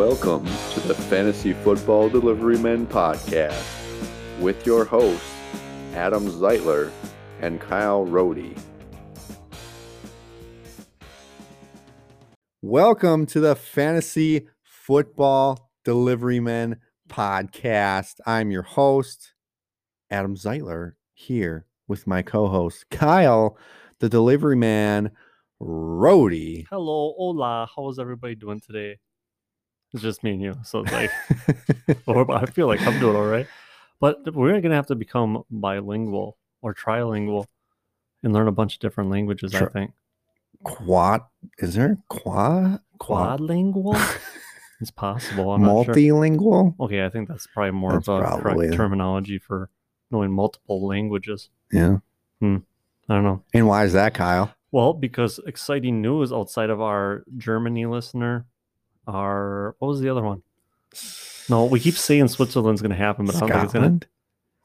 Welcome to the Fantasy Football Delivery Men podcast with your hosts, Adam Zeitler and Kyle Rohde. Welcome to the Fantasy Football Delivery Men podcast. I'm your host, Adam Zeitler, here with my co host, Kyle, the delivery man, Rohde. Hello, hola. How's everybody doing today? It's just me and you. So it's like, or I feel like I'm doing all right. But we're going to have to become bilingual or trilingual and learn a bunch of different languages, I think. Quad, is there quad? Quadlingual? it's possible. I'm not sure. Multilingual? Okay, I think that's probably more That's of a correct it. terminology for knowing multiple languages. Yeah. Hmm. I don't know. And why is that, Kyle? Well, because exciting news outside of our Germany listener, our what was the other one? No, we keep saying Switzerland's going to happen, but I don't think it's going to. Scotland?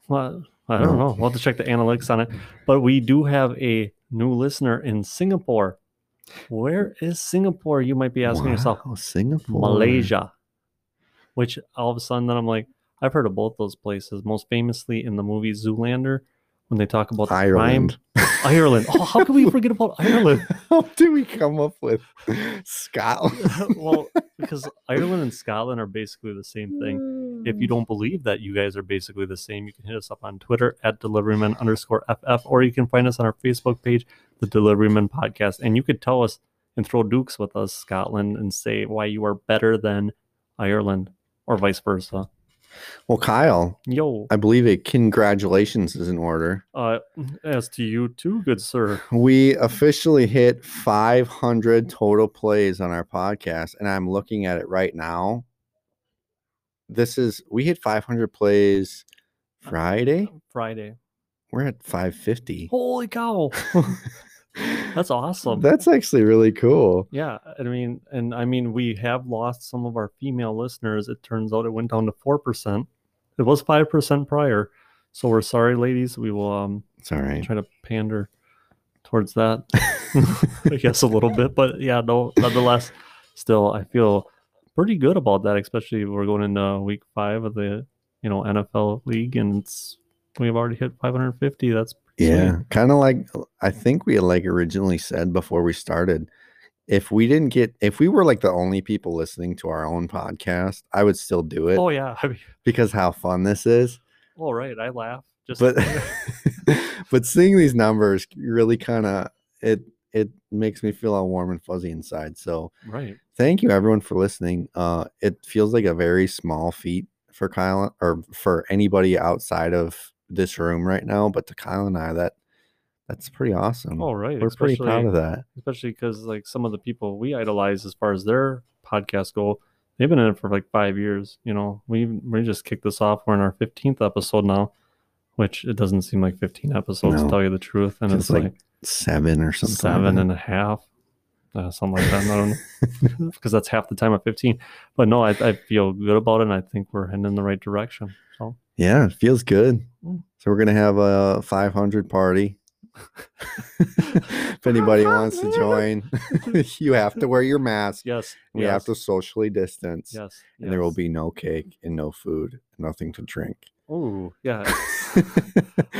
Well, I don't No. know. We'll have to check the analytics on it. But we do have a new listener in Singapore. Where is Singapore? You might be asking yourself. Wow, Singapore. Malaysia. Which all of a sudden, then I'm like, I've heard of both those places. Most famously in the movie Zoolander, when they talk about Ireland. crime. Ireland. Oh, how can we forget about Ireland? How do we come up with Scotland? well, because Ireland and Scotland are basically the same thing. If you hmm. don't believe that you guys are basically the same, you can hit us up on Twitter at deliveryman underscore FF, or you can find us on our Facebook page, the Deliveryman Podcast. And you could tell us and throw dukes with us, Scotland, and say why you are better than Ireland, or vice versa. Well, Kyle, Yo, I believe a congratulations is in order. uh, as to you too, good sir. We officially hit 500 total plays on our podcast, and I'm looking at it right now. This is we hit 500 plays Friday. Friday. We're at 550. Holy cow. That's awesome. That's actually really cool. Yeah, I mean, and I mean, we have lost some of our female listeners. It turns out it went down to four percent. It was five percent prior, so we're sorry, ladies. We will um It's all right. try to pander towards that, I guess a little bit. But yeah, no, nonetheless, still, I feel pretty good about that. Especially we're going into week five of the you know NFL league, and it's we've already hit 550. That's. Yeah, kind of like I think we had like originally said before we started. If we didn't get, if we were like the only people listening to our own podcast, I would still do it Oh yeah. I mean, because how fun this is. all right. I laugh. Just But but seeing these numbers really kind of it it makes me feel all warm and fuzzy inside. So right. thank you everyone for listening. Uh, it feels like a very small feat for Kyle or for anybody outside of this room right now, but to Kyle and I, that that's pretty awesome. All right. We're pretty proud of that. especially because like some of the people we idolize as far as their podcast go they've been in it for like five years you know we we just kicked this off we're in our 15th episode now which it doesn't seem like 15 episodes No. to tell you the truth and it's like like, Seven or something. seven and a half uh, something like that I don't know because that's half the time of 15 but no I, I feel good about it and I think we're heading in the right direction so yeah, it feels good. Mm. So we're gonna have a 500 party. if anybody wants to join, you have to wear your mask. yes We yes, have to socially distance. yes And there will be no cake and no food, nothing to drink. oh yeah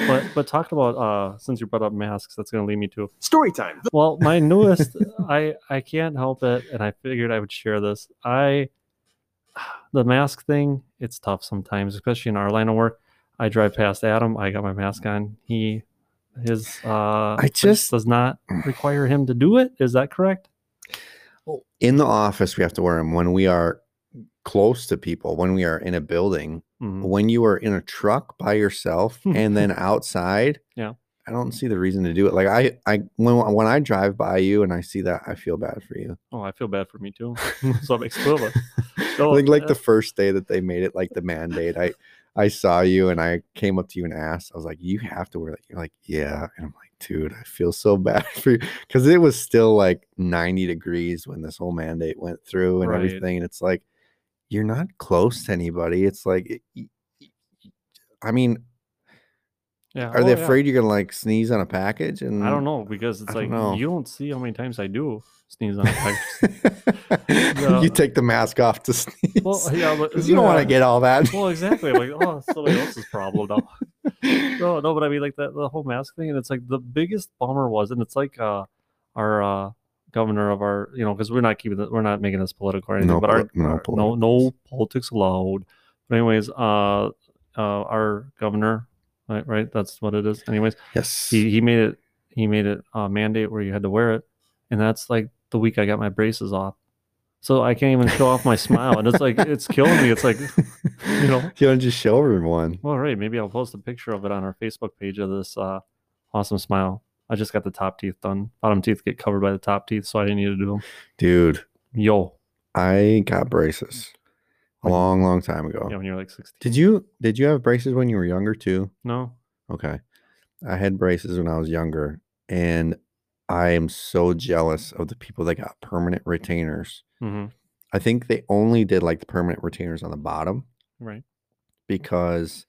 but but talking about uh since you brought up masks that's going to lead me to Story time. well my newest i i can't help it and i figured i would share this i the mask thing it's tough sometimes especially in our line of work i drive past adam i got my mask on he his uh place just- does not require him to do it is that correct in the office, we have to wear them when we are close to people, when we are in a building, Mhm. when you are in a truck by yourself and then outside. Yeah. I don't see the reason to do it. Like I, I when when I drive by you and I see that, I feel bad for you. oh i feel bad for me too so it makes two of us So, like like the first day that they made it like the mandate, I I saw you and I came up to you and asked. I was like, "You have to wear that." You're like, "Yeah," and I'm like, "Dude, I feel so bad for you," because it was still like 90 degrees when this whole mandate went through and Right. everything, and it's like you're not close to anybody. It's like, it- y- y- I mean, Yeah. Are oh, they yeah. afraid you're gonna like sneeze on a package? And I don't know because it's don't like know. you don't see how many times I do sneeze on a package. you take the mask off to sneeze. well, yeah, but you don't want to get all that. Well, exactly. Like, oh, somebody else's problem now. no, no, but I mean, like that the whole mask thing, and it's like the biggest bummer was, and it's like uh, our uh, governor of our, you know, because we're not keeping, the, we're not making this political or anything, No but our, no our- no, no politics allowed. But anyways, uh, uh, our governor, right, right, that's what it is. Anyways, yes. he he made it, he made it a mandate where you had to wear it, and that's like the week I got my braces off. So I can't even show off my smile, and it's like it's killing me. It's like, you know, you want to just show everyone. well, right. Maybe I'll post a picture of it on our Facebook page of this uh, awesome smile. I just got the top teeth done. Bottom teeth get covered by the top teeth, so I didn't need to do them. Dude, Yo, I got braces When- long, long time ago. yeah, when you're like 16. Did you did you have braces when you were younger too? No. Okay. I had braces when I was younger, and I am so jealous of the people that got permanent retainers. hmm I think they only did like the permanent retainers on the bottom Right. because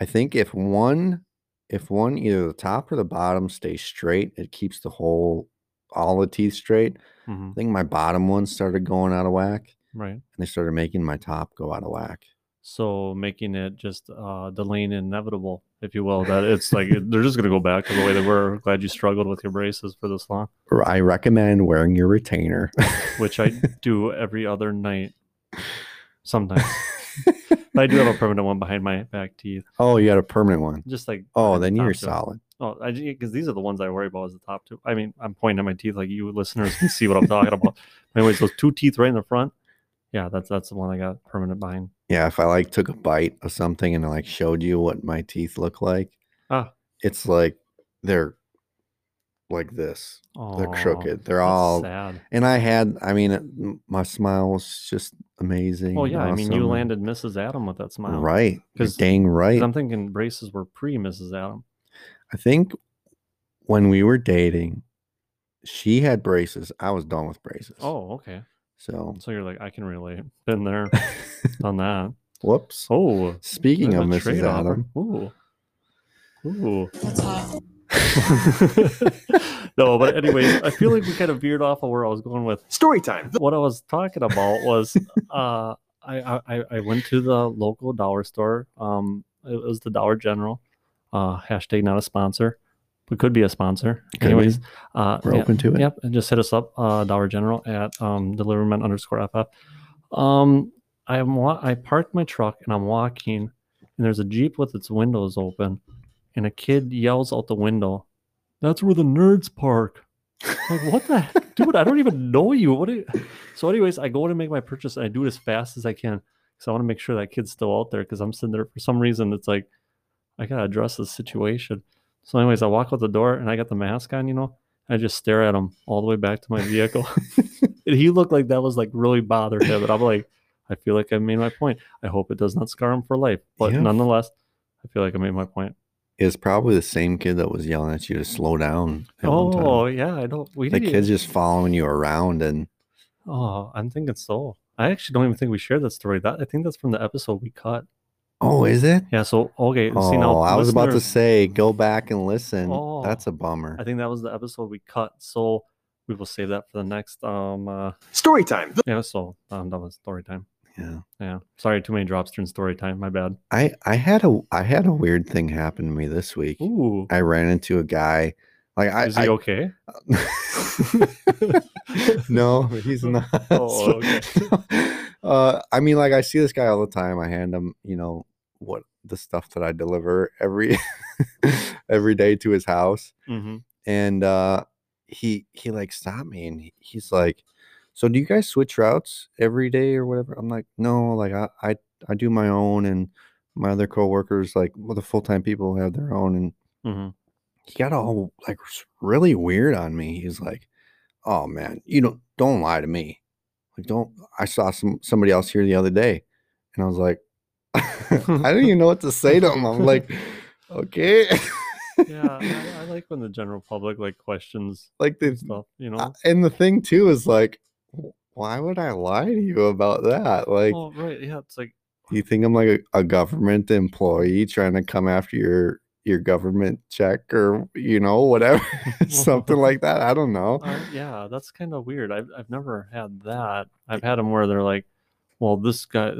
I think if one if one either the top or the bottom stays straight, it keeps the whole all the teeth straight. hmm I think my bottom ones started going out of whack Right. and they started making my top go out of whack. So making it just uh, delaying inevitable, if you will, that it's like they're just gonna go back to the way they were. Glad you struggled with your braces for this long, I recommend wearing your retainer. which I do every other night. Sometimes I do have a permanent one behind my back teeth, oh, you got a permanent one. just like Oh, behind the then you're two. solid. Oh, I because these are the ones I worry about as the top two. I mean, I'm pointing at my teeth like you listeners can see what I'm talking about. Anyways, those two teeth right in the front. Yeah, that's that's the one I got permanent behind. Yeah, if I like took a bite of something and I like showed you what my teeth look like, Ah. it's like they're like this. They're crooked. They're all sad. and I had I mean it- my smile was just amazing. Oh yeah, I mean, you landed Mrs. Adam with that smile, Right. You're 'Cause- dang right. I'm thinking braces were pre Mrs. Adam. I think when we were dating, she had braces. I was done with braces. Oh, okay. So So you're like, I can relate. Been there, done that. whoops. Oh, Speaking of a Mrs. trade offer. Adam, Ooh. Ooh. no, but anyways, I feel like we kind of veered off of where I was going with Story time. what I was talking about was uh I, I I went to the local dollar store. Um it was the Dollar General. Uh hashtag not a sponsor, but could be a sponsor. Could. Anyways, uh we're yeah, open to it. Yep, and just hit us up, uh, Dollar General at um, deliverman underscore ff. Um, I'm wa- I parked my truck and I'm walking, and there's a jeep with its windows open, and a kid yells out the window, "That's where the nerds park." I'm like what the heck, dude? I don't even know you. What? Are you? So, anyways, I go to make my purchase and I do it as fast as I can because I want to make sure that kid's still out there because I'm sitting there for some reason. It's like I gotta address the situation. So, anyways, I walk out the door and I got the mask on, you know. I just stare at him all the way back to my vehicle. and he looked like that was like really bothered him. And I'm like, I feel like I made my point. I hope it does not scar him for life. But Yeah. nonetheless, I feel like I made my point. It's probably the same kid that was yelling at you to slow down. at one time. Oh, yeah, I know. We the kid's just following you around and Oh, I'm thinking so. I actually don't even think we shared that story. That I think that's from the episode we cut. Oh, is it? Yeah. So okay. Oh, see now, I was about to say, go back and listen. Oh. That's a bummer. I think that was the episode we cut. So we will save that for the next. Um. uh Story time. Yeah. So um, that was story time. Yeah. Yeah. Sorry, too many drops during story time. My bad. I I had a I had a weird thing happen to me this week. Ooh. I ran into a guy. Like I, Is he I okay? no, he's not. Oh, okay. uh, I mean, like I see this guy all the time. I hand him, you know, what the stuff that I deliver every every day to his house, hmm and uh, he he like stopped me and he, he's like, "So do you guys switch routes every day or whatever?" I'm like, "No, like I I, I do my own and." My other coworkers, like well, the full time people, have their own, and hmm he got all like really weird on me. He's like, "Oh man, you don't don't lie to me. Like don't." I saw some somebody else here the other day, and I was like, I don't even know what to say to him. I'm like, okay, Yeah, I, I like when the general public like questions like the stuff. You know. and the thing too is like, why would I lie to you about that? Like, oh right. Yeah. It's like you think I'm like a, a government employee trying to come after your your government check or you know whatever something like that. I don't know. Uh, yeah, that's kind of weird. I've I've never had that. I've had them where they're like, well, this guy, uh,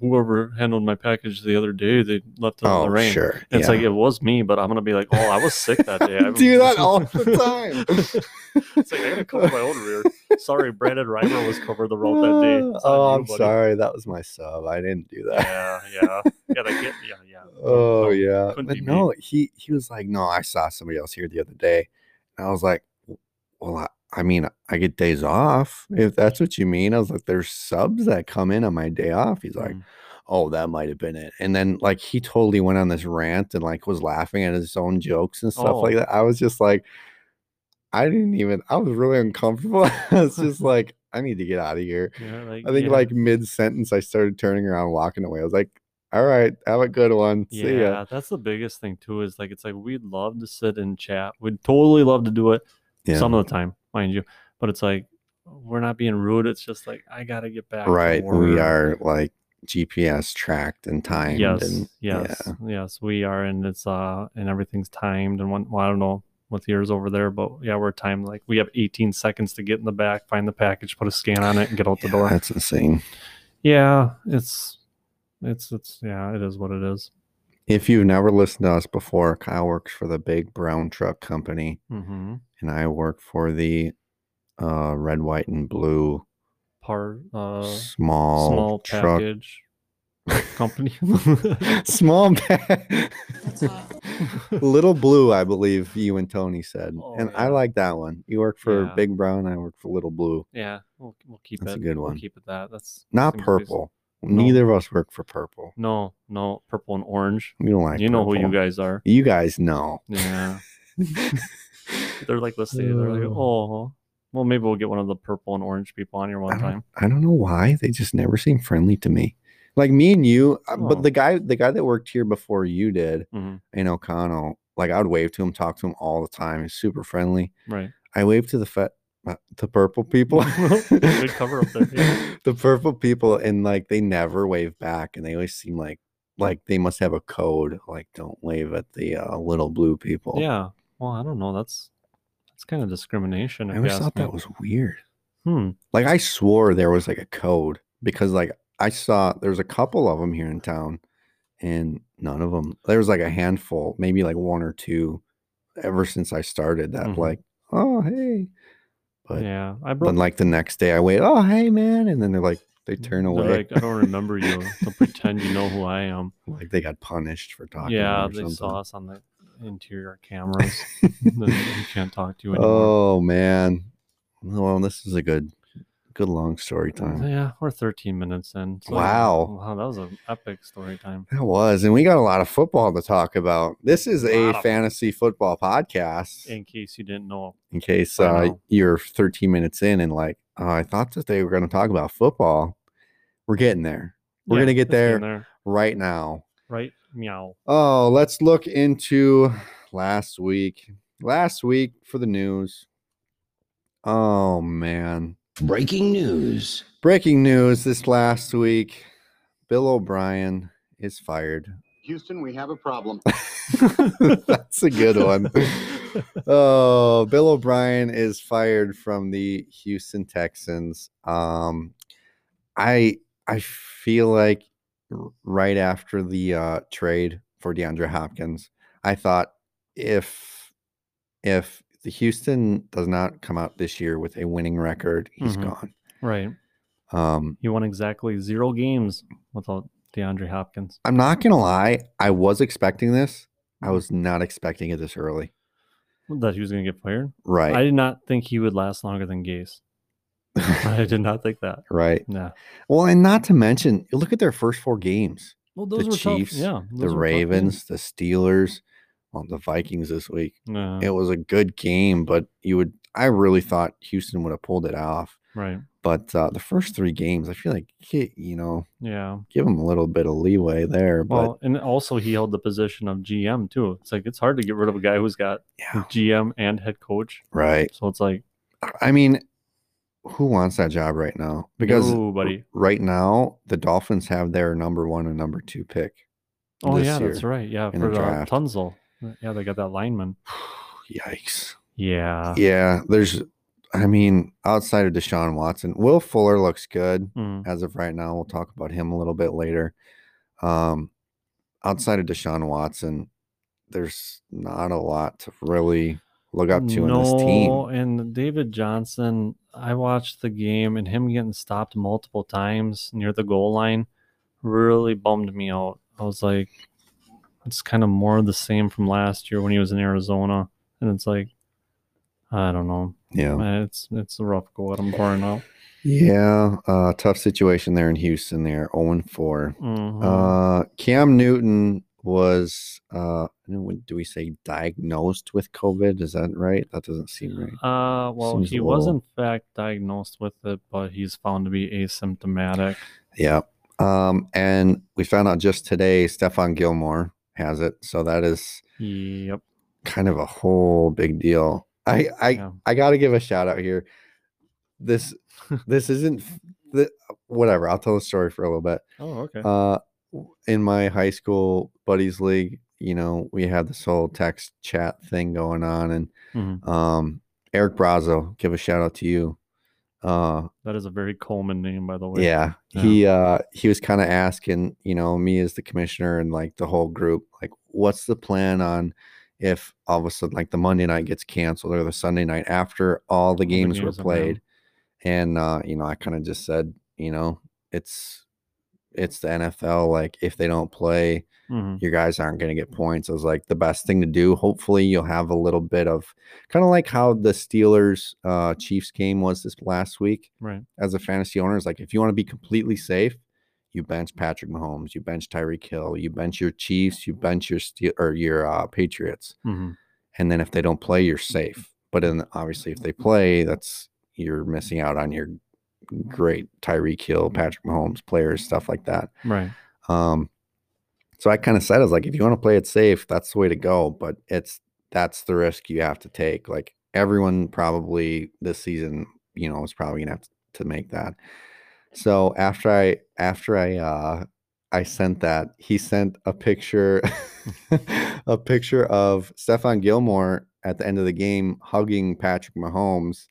whoever handled my package the other day, they left it on Oh the rain. sure, And It's like it was me, but I'm gonna be like, oh, I was sick that day. I do that all the time. it's like I gotta cover my own rear. Sorry, Brandon Reimer was covered the route that day. Oh, on I'm you, sorry. That was my sub. I didn't do that. Yeah, yeah, yeah. That get, yeah, yeah. Oh No, yeah, couldn't but be me. no, he he was like, no, I saw somebody else here the other day, and I was like, well, I, I mean, I get days off if that's what you mean. I was like, there's subs that come in on my day off. He's like, Mm. oh, that might have been it, and then like he totally went on this rant and like was laughing at his own jokes and stuff like Oh. that. I was just like, I didn't even. I was really uncomfortable. I was just like, I need to get out of here. Yeah, like, I think yeah. like mid sentence, I started turning around, walking away. I was like, all right, have a good one. See ya. Yeah, that's the biggest thing too. Is like it's like we'd love to sit and chat. We'd totally love to do it Yeah. some of the time, mind you. But it's like we're not being rude. It's just like I gotta get back. right. We are like GPS tracked and timed. Yes, and, yes, Yeah. yes. We are, and it's uh, and everything's timed. And one, well, I don't know with yours over there, but yeah, we're timed. Like we have 18 seconds to get in the back, find the package, put a scan on it, and get out the Yeah, door. That's insane. Yeah, it's, it's, it's, yeah, it is what it is. If you've never listened to us before, Kyle works for the big brown truck company, Mm-hmm. and I work for the uh, red, white, and blue Part, uh, small, small truck. package company. small pa- little blue, I believe you and Tony said, Oh, and I like that one. You work for Yeah. Big Brown, I work for Little Blue. yeah, we'll, we'll keep That's a it. good We'll one. keep it that. That's Not purple. No. Neither of us work for purple. No, no, purple and orange. We don't like. you know who you guys are. You guys know. Yeah. They're like listening. They're like, Uh. oh, well, maybe we'll get one of the purple and orange people on here one don't, time. I don't know why they just never seem friendly to me. Like me and you, uh, Oh. but the guy, the guy that worked here before you did, Mhm. in O'Connell, like I would wave to him, talk to him all the time. He's super friendly. Right. I wave to the uh, the purple people. Good cover up there, yeah. the purple people, and like they never wave back, and they always seem like like they must have a code. Like don't wave at the uh, little blue people. Yeah. Well, I don't know. That's that's kind of discrimination. I always thought me. that was weird. Hmm. Like I swore there was like a code because like I saw there's a couple of them here in town, and none of them. There was like a handful, maybe like one or two, ever since I started. That Mhm. like, oh hey, but yeah. I then like the next day I wait, oh hey man, and then they're like they mm, turn away, Like, I don't remember you. To pretend you know who I am. like they got punished for talking. Yeah, they something. saw us on the interior cameras. we can't talk to you anymore. oh man, well this is a good, good long story time. Yeah, we're 13 minutes in. so- Wow. Wow, that was an epic story time. That was, and we got a lot of football to talk about. This is a of- fantasy football podcast. In case you didn't know. in case uh, know. you're 13 minutes in and like, oh, I thought that they were going to talk about football. We're getting there. We're Yeah, going to get getting there, right now. Right? Meow. Oh, let's look into last week. Last week for the news. Oh, man. Breaking news. Breaking news this last week Bill O'Brien is fired. Houston, we have a problem. That's a good one. oh, Bill O'Brien is fired from the Houston Texans. Um, I I feel like right after the uh, trade for DeAndre Hopkins, I thought if if the Houston does not come out this year with a winning record, he's Mhm. gone. right. Um, He won exactly zero games without DeAndre Hopkins. I'm not gonna lie, I was expecting this. I Mhm. was not expecting it this early. That he was going to get fired. Right. I did not think he would last longer than Gase. I did not think that. right. Nah. Well, and not to mention, look at their first four games: Well, The were Chiefs, tough. Yeah. the Ravens, the Steelers, well, the Vikings this week. Nah, It was a good game, but you would. I really thought Houston would have pulled it off. right. But uh, the first three games, I feel like you know, Yeah. give them a little bit of leeway there. But Well, and also he held the position of GM too. It's like it's hard to get rid of a guy who's got yeah, GM and head coach. right. So it's like I mean, who wants that job right now? Because nobody. right now the Dolphins have their number one and number two pick. Oh yeah, year that's right. Yeah, for the uh, draft. Tunzel. Yeah, they got that lineman. Yikes. Yeah. Yeah, there's I mean, outside of Deshaun Watson, Will Fuller looks good Mm, as of right now. We'll talk about him a little bit later. Um outside of Deshaun Watson, there's not a lot to really look up to in this team. And David Johnson, I watched the game and him getting stopped multiple times near the goal line really bummed me out. I was like, it's kind of more of the same from last year when he was in Arizona, and it's like, I don't know, Yeah. Uh, it's it's a rough go at him pouring out. Yeah, uh tough situation there in Houston there, 0 and 4. Mhm. Uh, Cam Newton was, uh, don't know, what- do we say diagnosed with COVID? Is that right? That doesn't seem right. Uh, well, Seems he a was in fact diagnosed with it, but he's found to be asymptomatic. Yeah. Um, and we found out just today Stephon Gilmore has it. So that is Yep. kind of a whole big deal. I I Yeah. I got to give a shout out here. This this isn't the whatever. I'll tell the story for a little bit. Oh, okay. Uh, in my high school buddies league, you know, we had this whole text chat thing going on, and Mhm. um, Eric Brazo, give a shout out to you. Uh, That is a very Coleman name, by the way. yeah, Yeah. he uh he was kind of asking, you know, me as the commissioner and like the whole group, like, what's the plan on if all of a sudden like the Monday night gets canceled or the Sunday night after all the the games were games are played? And uh, you know, I kind of just said, you know, it's it's the NFL. Like, if they don't play, Mhm. your guys aren't going to get points. I was like, the best thing to do. Hopefully, you'll have a little bit of kind of like how the Steelers uh, Chiefs game was this last week Right. as a fantasy owner. Is like, if you want to be completely safe, you bench Patrick Mahomes, you bench Tyreek Hill, you bench your Chiefs, you bench your Steel or your uh, Patriots, hmm and then if they don't play, you're safe. But then obviously, if they play, that's you're missing out on your great Tyreek Hill, Patrick Mahomes players, stuff like that. Right. Um, so I kind of said, I was like, if you want to play it safe, that's the way to go. But it's that's the risk you have to take. Like everyone probably this season, you know, is probably gonna have to, to make that. So after I after I uh I sent that, he sent a picture a picture of Stephon Gilmore at the end of the game hugging Patrick Mahomes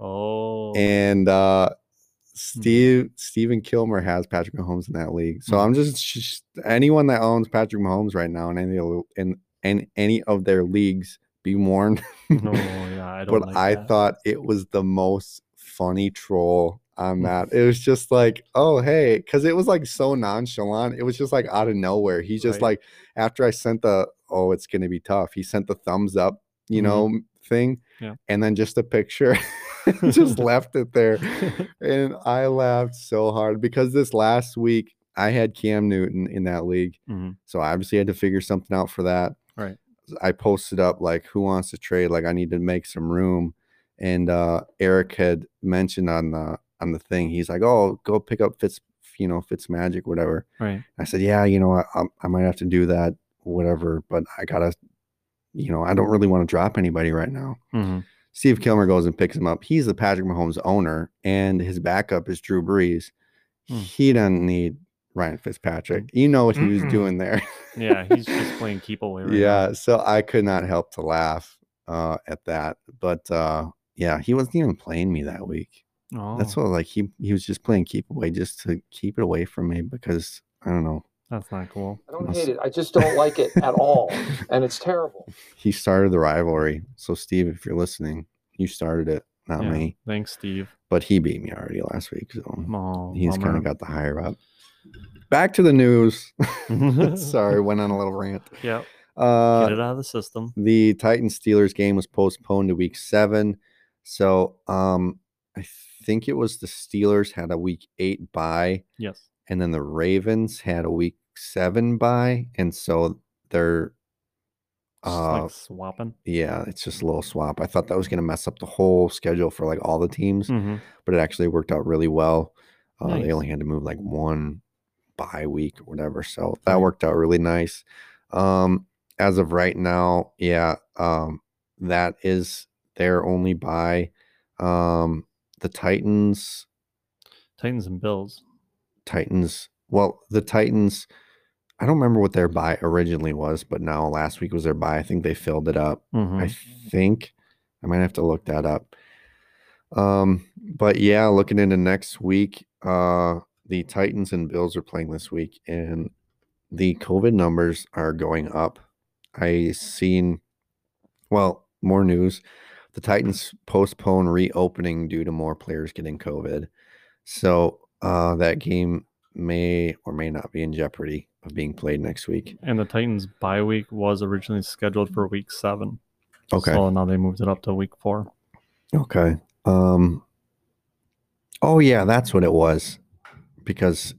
Oh. and uh Steve Stephen Kilmer has Patrick Mahomes in that league. So Mhm. I'm just, just anyone that owns Patrick Mahomes right now in any of- in in any of their leagues, be warned. no, yeah, I don't. but like I that. thought it was the most funny troll on Mm. that. It was just like, oh hey, because it was like so nonchalant. It was just like out of nowhere. He's just Right. like after I sent the oh it's gonna be tough. He sent the thumbs up, you Mhm. know, thing, Yeah. and then just a picture. just left it there and I laughed so hard because this last week I had Cam Newton in that league. Mhm. So I obviously had to figure something out for that. Right. I posted up like who wants to trade? Like I need to make some room. And uh Eric had mentioned on the on the thing, he's like, Oh, go pick up Fitz, you know, Fitz Magic, whatever. Right. I said, Yeah, you know, I, I might have to do that, whatever, but I gotta, you know, I don't really want to drop anybody right now. hmm Steve Kilmer goes and picks him up. He's the Patrick Mahomes owner, and his backup is Drew Brees. Hmm. He doesn't need Ryan Fitzpatrick. You know what he was Mm-mm. doing there. Yeah, he's just playing keep away. Right now. yeah. So I could not help to laugh uh, at that. But uh, yeah, he wasn't even playing me that week. Oh, That's what like he he was just playing keep away just to keep it away from me because I don't know. That's not cool. I don't Must- hate it. I just don't like it at all. And it's terrible. He started the rivalry. So Steve, if you're listening, you started it, not Yeah. me. Thanks, Steve. But he beat me already last week. So Oh, he's kind of got the higher up. Back to the news. Sorry, went on a little rant. Yeah, Uh, get it out of the system. the Titans Steelers game was postponed to week seven. So um I think it was the Steelers had a week eight bye, Yes. and then the Ravens had a week seven by, And so they're uh like swapping. yeah, it's just a little swap. I thought that was gonna mess up the whole schedule for like all the teams, hmm but it actually worked out really well. Uh, Nice. They only had to move like one bye week or whatever, so that worked out really nice. Um, as of right now, yeah, um, that is their only bye. Um, the Titans, Titans and Bills. Titans. Well, the Titans I don't remember what their buy originally was, but now last week was their buy. I think they filled it up. Mhm. I think I might have to look that up. Um, but yeah, looking into next week, uh, the Titans and Bills are playing this week, and the COVID numbers are going up. I seen, well, more news. The Titans postpone reopening due to more players getting COVID. So uh, that game may or may not be in jeopardy of being played next week. And the Titans bye week was originally scheduled for week seven. Okay. So now they moved it up to week four. Okay. Um Oh yeah, that's what it was. Because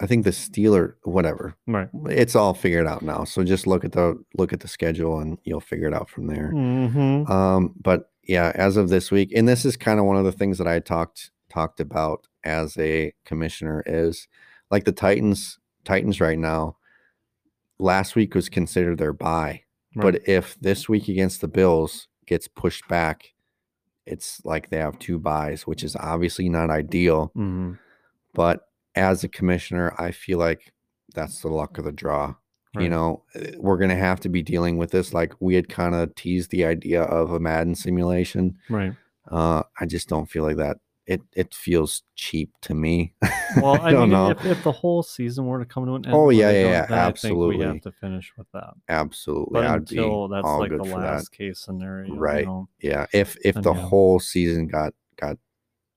I think the Steeler whatever. Right. It's all figured out now. So just look at the look at the schedule and you'll figure it out from there. Mm-hmm. Um but yeah, as of this week and this is kind of one of the things that I talked talked about as a commissioner is like the Titans Titans right now last week was considered their bye. But if this week against the Bills gets pushed back, it's like they have two buys, which is obviously not ideal. hmm But as a commissioner, I feel like that's the luck of the draw. You know, eh, we're going to have to be dealing with this. Like we had kind of teased the idea of a Madden simulation. right. Uh, I just don't feel like that. It it feels cheap to me. Well, I, don't mean, know. If, if the whole season were to come to an end, Oh, yeah, yeah, yeah, I think we have to finish with that. Absolutely, But until that's like the for that. last case scenario, Right. You know? Yeah, if if the yeah. whole season got got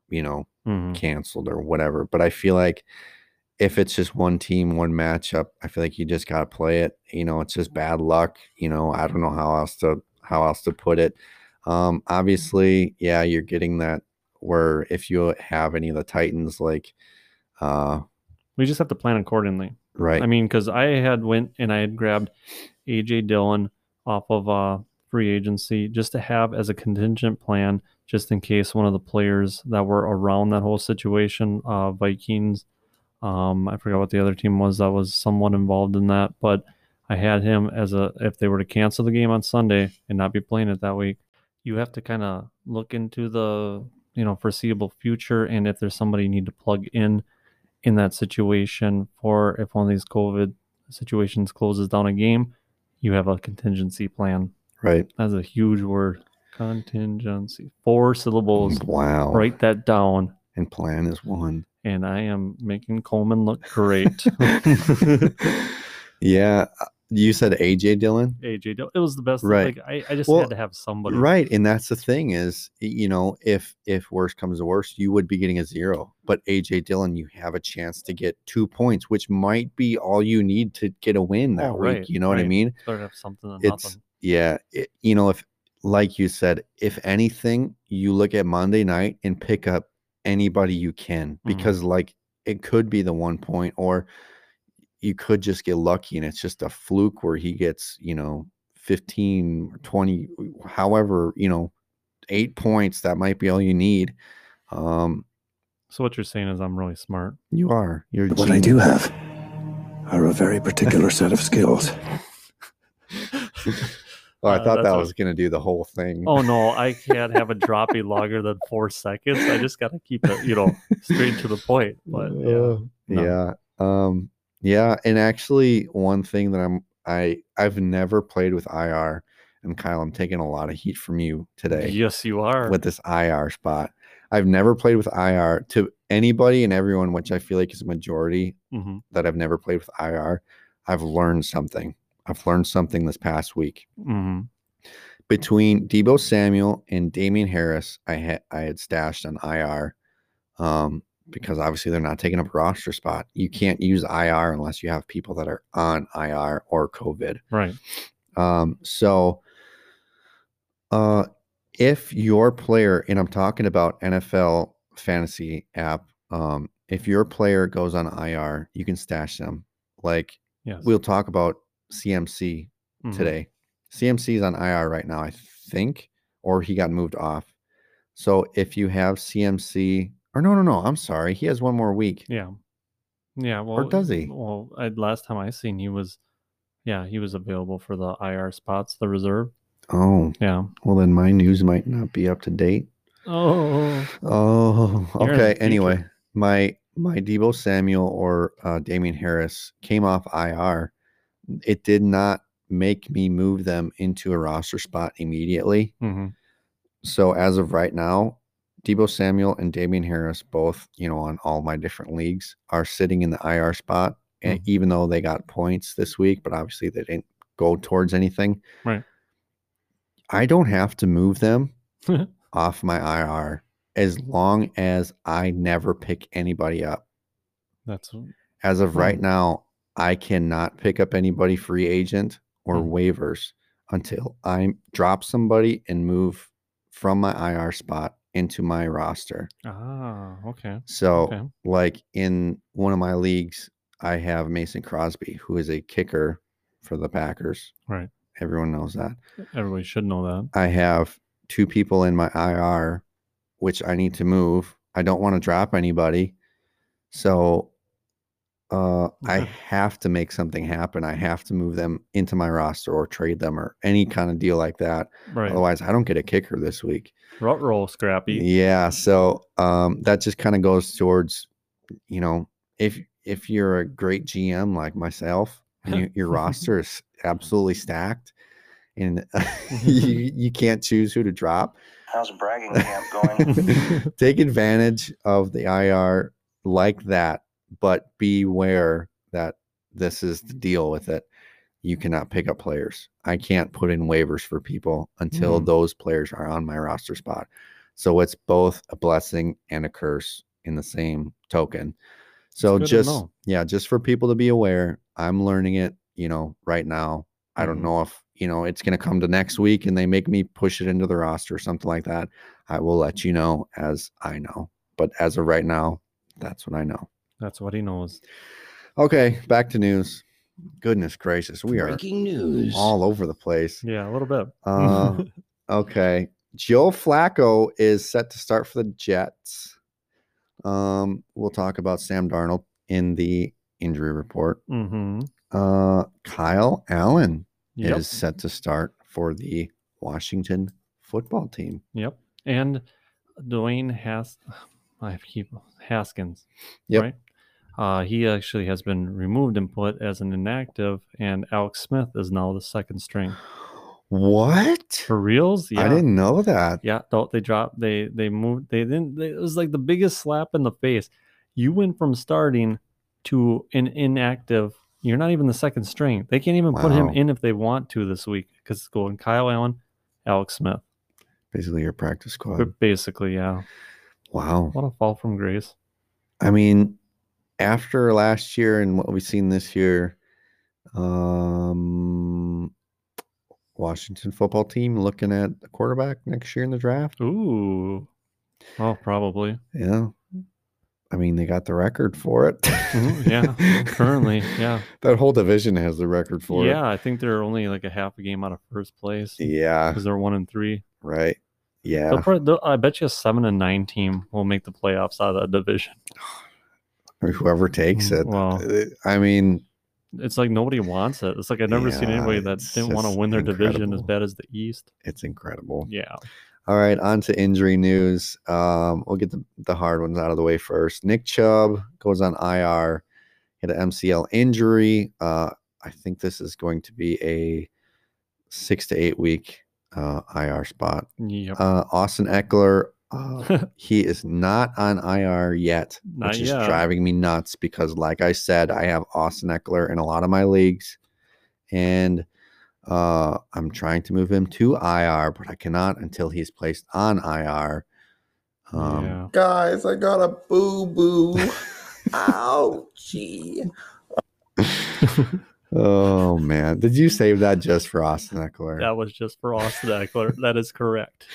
you know Mhm. canceled or whatever. But I feel like if it's just one team, one matchup, I feel like you just gotta play it. You know, it's just bad luck. You know, I don't know how else to how else to put it. Um, obviously, yeah, you're getting that where if you have any of the Titans, like uh We just have to plan accordingly. right, I mean, because I had went and I had grabbed AJ Dillon off of uh, free agency just to have as a contingent plan, just in case one of the players that were around that whole situation, uh, Vikings, um, I forgot what the other team was that was somewhat involved in that, but I had him as a if they were to cancel the game on Sunday and not be playing it that week, you have to kind of look into the you know foreseeable future and if there's somebody you need to plug in in that situation for if one of these COVID situations closes down a game, you have a contingency plan. right. That's a huge word. Contingency. Four syllables. Wow. Write that down. And plan is one. And I am making Coleman look great. yeah. You said AJ Dillon? AJ, Dill- it was the best. Right. Like I, I just Well, had to have somebody. Right, and that's the thing is, you know, if if worst comes to worst, you would be getting a zero. But AJ Dillon, you have a chance to get two points, which might be all you need to get a win that Oh, week. You know what I mean? Something It's nothing. yeah, it, you know, if like you said, if anything, you look at Monday night and pick up anybody you can Mhm. because like it could be the one point or you could just get lucky and it's just a fluke where he gets, you know, 15 or 20 however, you know, 8 points that might be all you need. Um So what you're saying is I'm really smart. you are. You're a What I do have are a very particular set of skills. Oh, I Uh, thought that's that what- was going to do the whole thing. Oh no, I can't have a droppy longer than four seconds. I just gotta keep it, you know, straight to the point. But yeah. Uh, no. yeah um yeah and actually one thing that i'm i i've never played with ir and kyle i'm taking a lot of heat from you today Yes, you are. with this ir spot. I've never played with ir to anybody and everyone which i feel like is a majority hmm that i've never played with ir i've learned something. I've learned something this past week. Hmm between Deebo Samuel and Damien Harris, I had I had stashed on IR, um, because obviously they're not taking up a roster spot. You can't use IR unless you have people that are on IR or COVID. Right. Um, so, uh, if your player, and I'm talking about NFL fantasy app, um, if your player goes on IR, you can stash them. Like Yes. we'll talk about CMC Mhm. today. CMC is on IR right now, I think, or he got moved off. So if you have CMC, or no, no, no, I'm sorry, he has one more week. Yeah. Yeah. Well, Or does he? Well, I, last time I seen, he was, yeah, he was available for the IR spots, the reserve. Oh, Yeah. well, then my news might not be up to date. Oh. Oh, You're in okay. Anyway, my my Deebo Samuel or uh, Damien Harris came off IR, it did not make me move them into a roster spot immediately. hmm So as of right now, Deebo Samuel and Damien Harris, both you know on all my different leagues, are sitting in the IR spot, and Mhm. even though they got points this week, but obviously they didn't go towards anything. Right. I don't have to move them off my IR as long as I never pick anybody up. That's As of right Hmm. now, I cannot pick up anybody free agent or Mhm. waivers until I drop somebody and move from my IR spot into my roster. ah okay. So, Okay. like in one of my leagues, I have Mason Crosby, who is a kicker for the Packers. Right. Everyone knows that. Everybody should know that. I have two people in my IR, which I need to move. I don't want to drop anybody. So uh, I have to make something happen. I have to move them into my roster or trade them or any kind of deal like that. Right. Otherwise, I don't get a kicker this week. Rut roll, Scrappy. Yeah. So um, that just kind of goes towards, you know, if if you're a great GM like myself and you, your roster is absolutely stacked and you, you can't choose who to drop, How's bragging camp going? take advantage of the IR like that, but beware that this is the deal with it. You cannot pick up players. I can't put in waivers for people until Mhm. those players are on my roster spot. So it's both a blessing and a curse in the same token. So just yeah, just for people to be aware, I'm learning it, you know, right now. I don't Mhm. know if, you know, it's going to come to next week and they make me push it into the roster or something like that. I will let you know as I know. But as of right now, that's what I know. That's what he knows. Okay, back to news. Goodness gracious, we are Breaking news. all over the place. Yeah, a little bit. Uh, okay. Joe Flacco is set to start for the Jets. Um, we'll talk about Sam Darnold in the injury report. mm-hmm. Uh, Kyle Allen Yep. is set to start for the Washington football team. Yep. And Dwayne Has I keep Haskins. Yep. Right. Uh, he actually has been removed and put as an inactive, and Alex Smith is now the second string. What? For reals? Yeah. I didn't know that. Yeah, they dropped they they moved they didn't they, it was like the biggest slap in the face. You went from starting to an inactive. You're not even the second string. They can't even put him in if they want to this week because it's going Kyle Allen, Alex Smith. Basically, your practice squad. But basically, yeah. Wow. What a fall from grace. I mean, after last year and what we've seen this year, um, Washington football team looking at a quarterback next year in the draft. Ooh. Well, probably. Yeah. I mean, they got the record for it. Mhm, yeah, currently, yeah. That whole division has the record for it. Yeah, I think they're only like a half a game out of first place. Yeah. because they're one and three. Right. Yeah. They'll probably, they'll- I bet you a seven and nine team will make the playoffs out of that division. Or whoever takes Mm, it. wow. Uh, I mean, It's like nobody wants it. It's like I've never seen anybody that didn't want to win their division as bad as the East. it's incredible. Yeah. All right, on to injury news. Um, we'll get the, the hard ones out of the way first. Nick Chubb goes on IR, hit an MCL injury. Uh, I think this is going to be a six to eight week uh, IR spot. Yep. Uh, Austin Ekeler, uh, he is not on IR yet, Not which is yet. driving me nuts because, like I said, I have Austin Ekeler in a lot of my leagues, and uh, I'm trying to move him to IR, but I cannot until he's placed on IR. Um, yeah. Guys, I got a boo boo. Ouchie. Oh man, did you save that just for Austin Ekeler? That was just for Austin Ekeler. that is correct.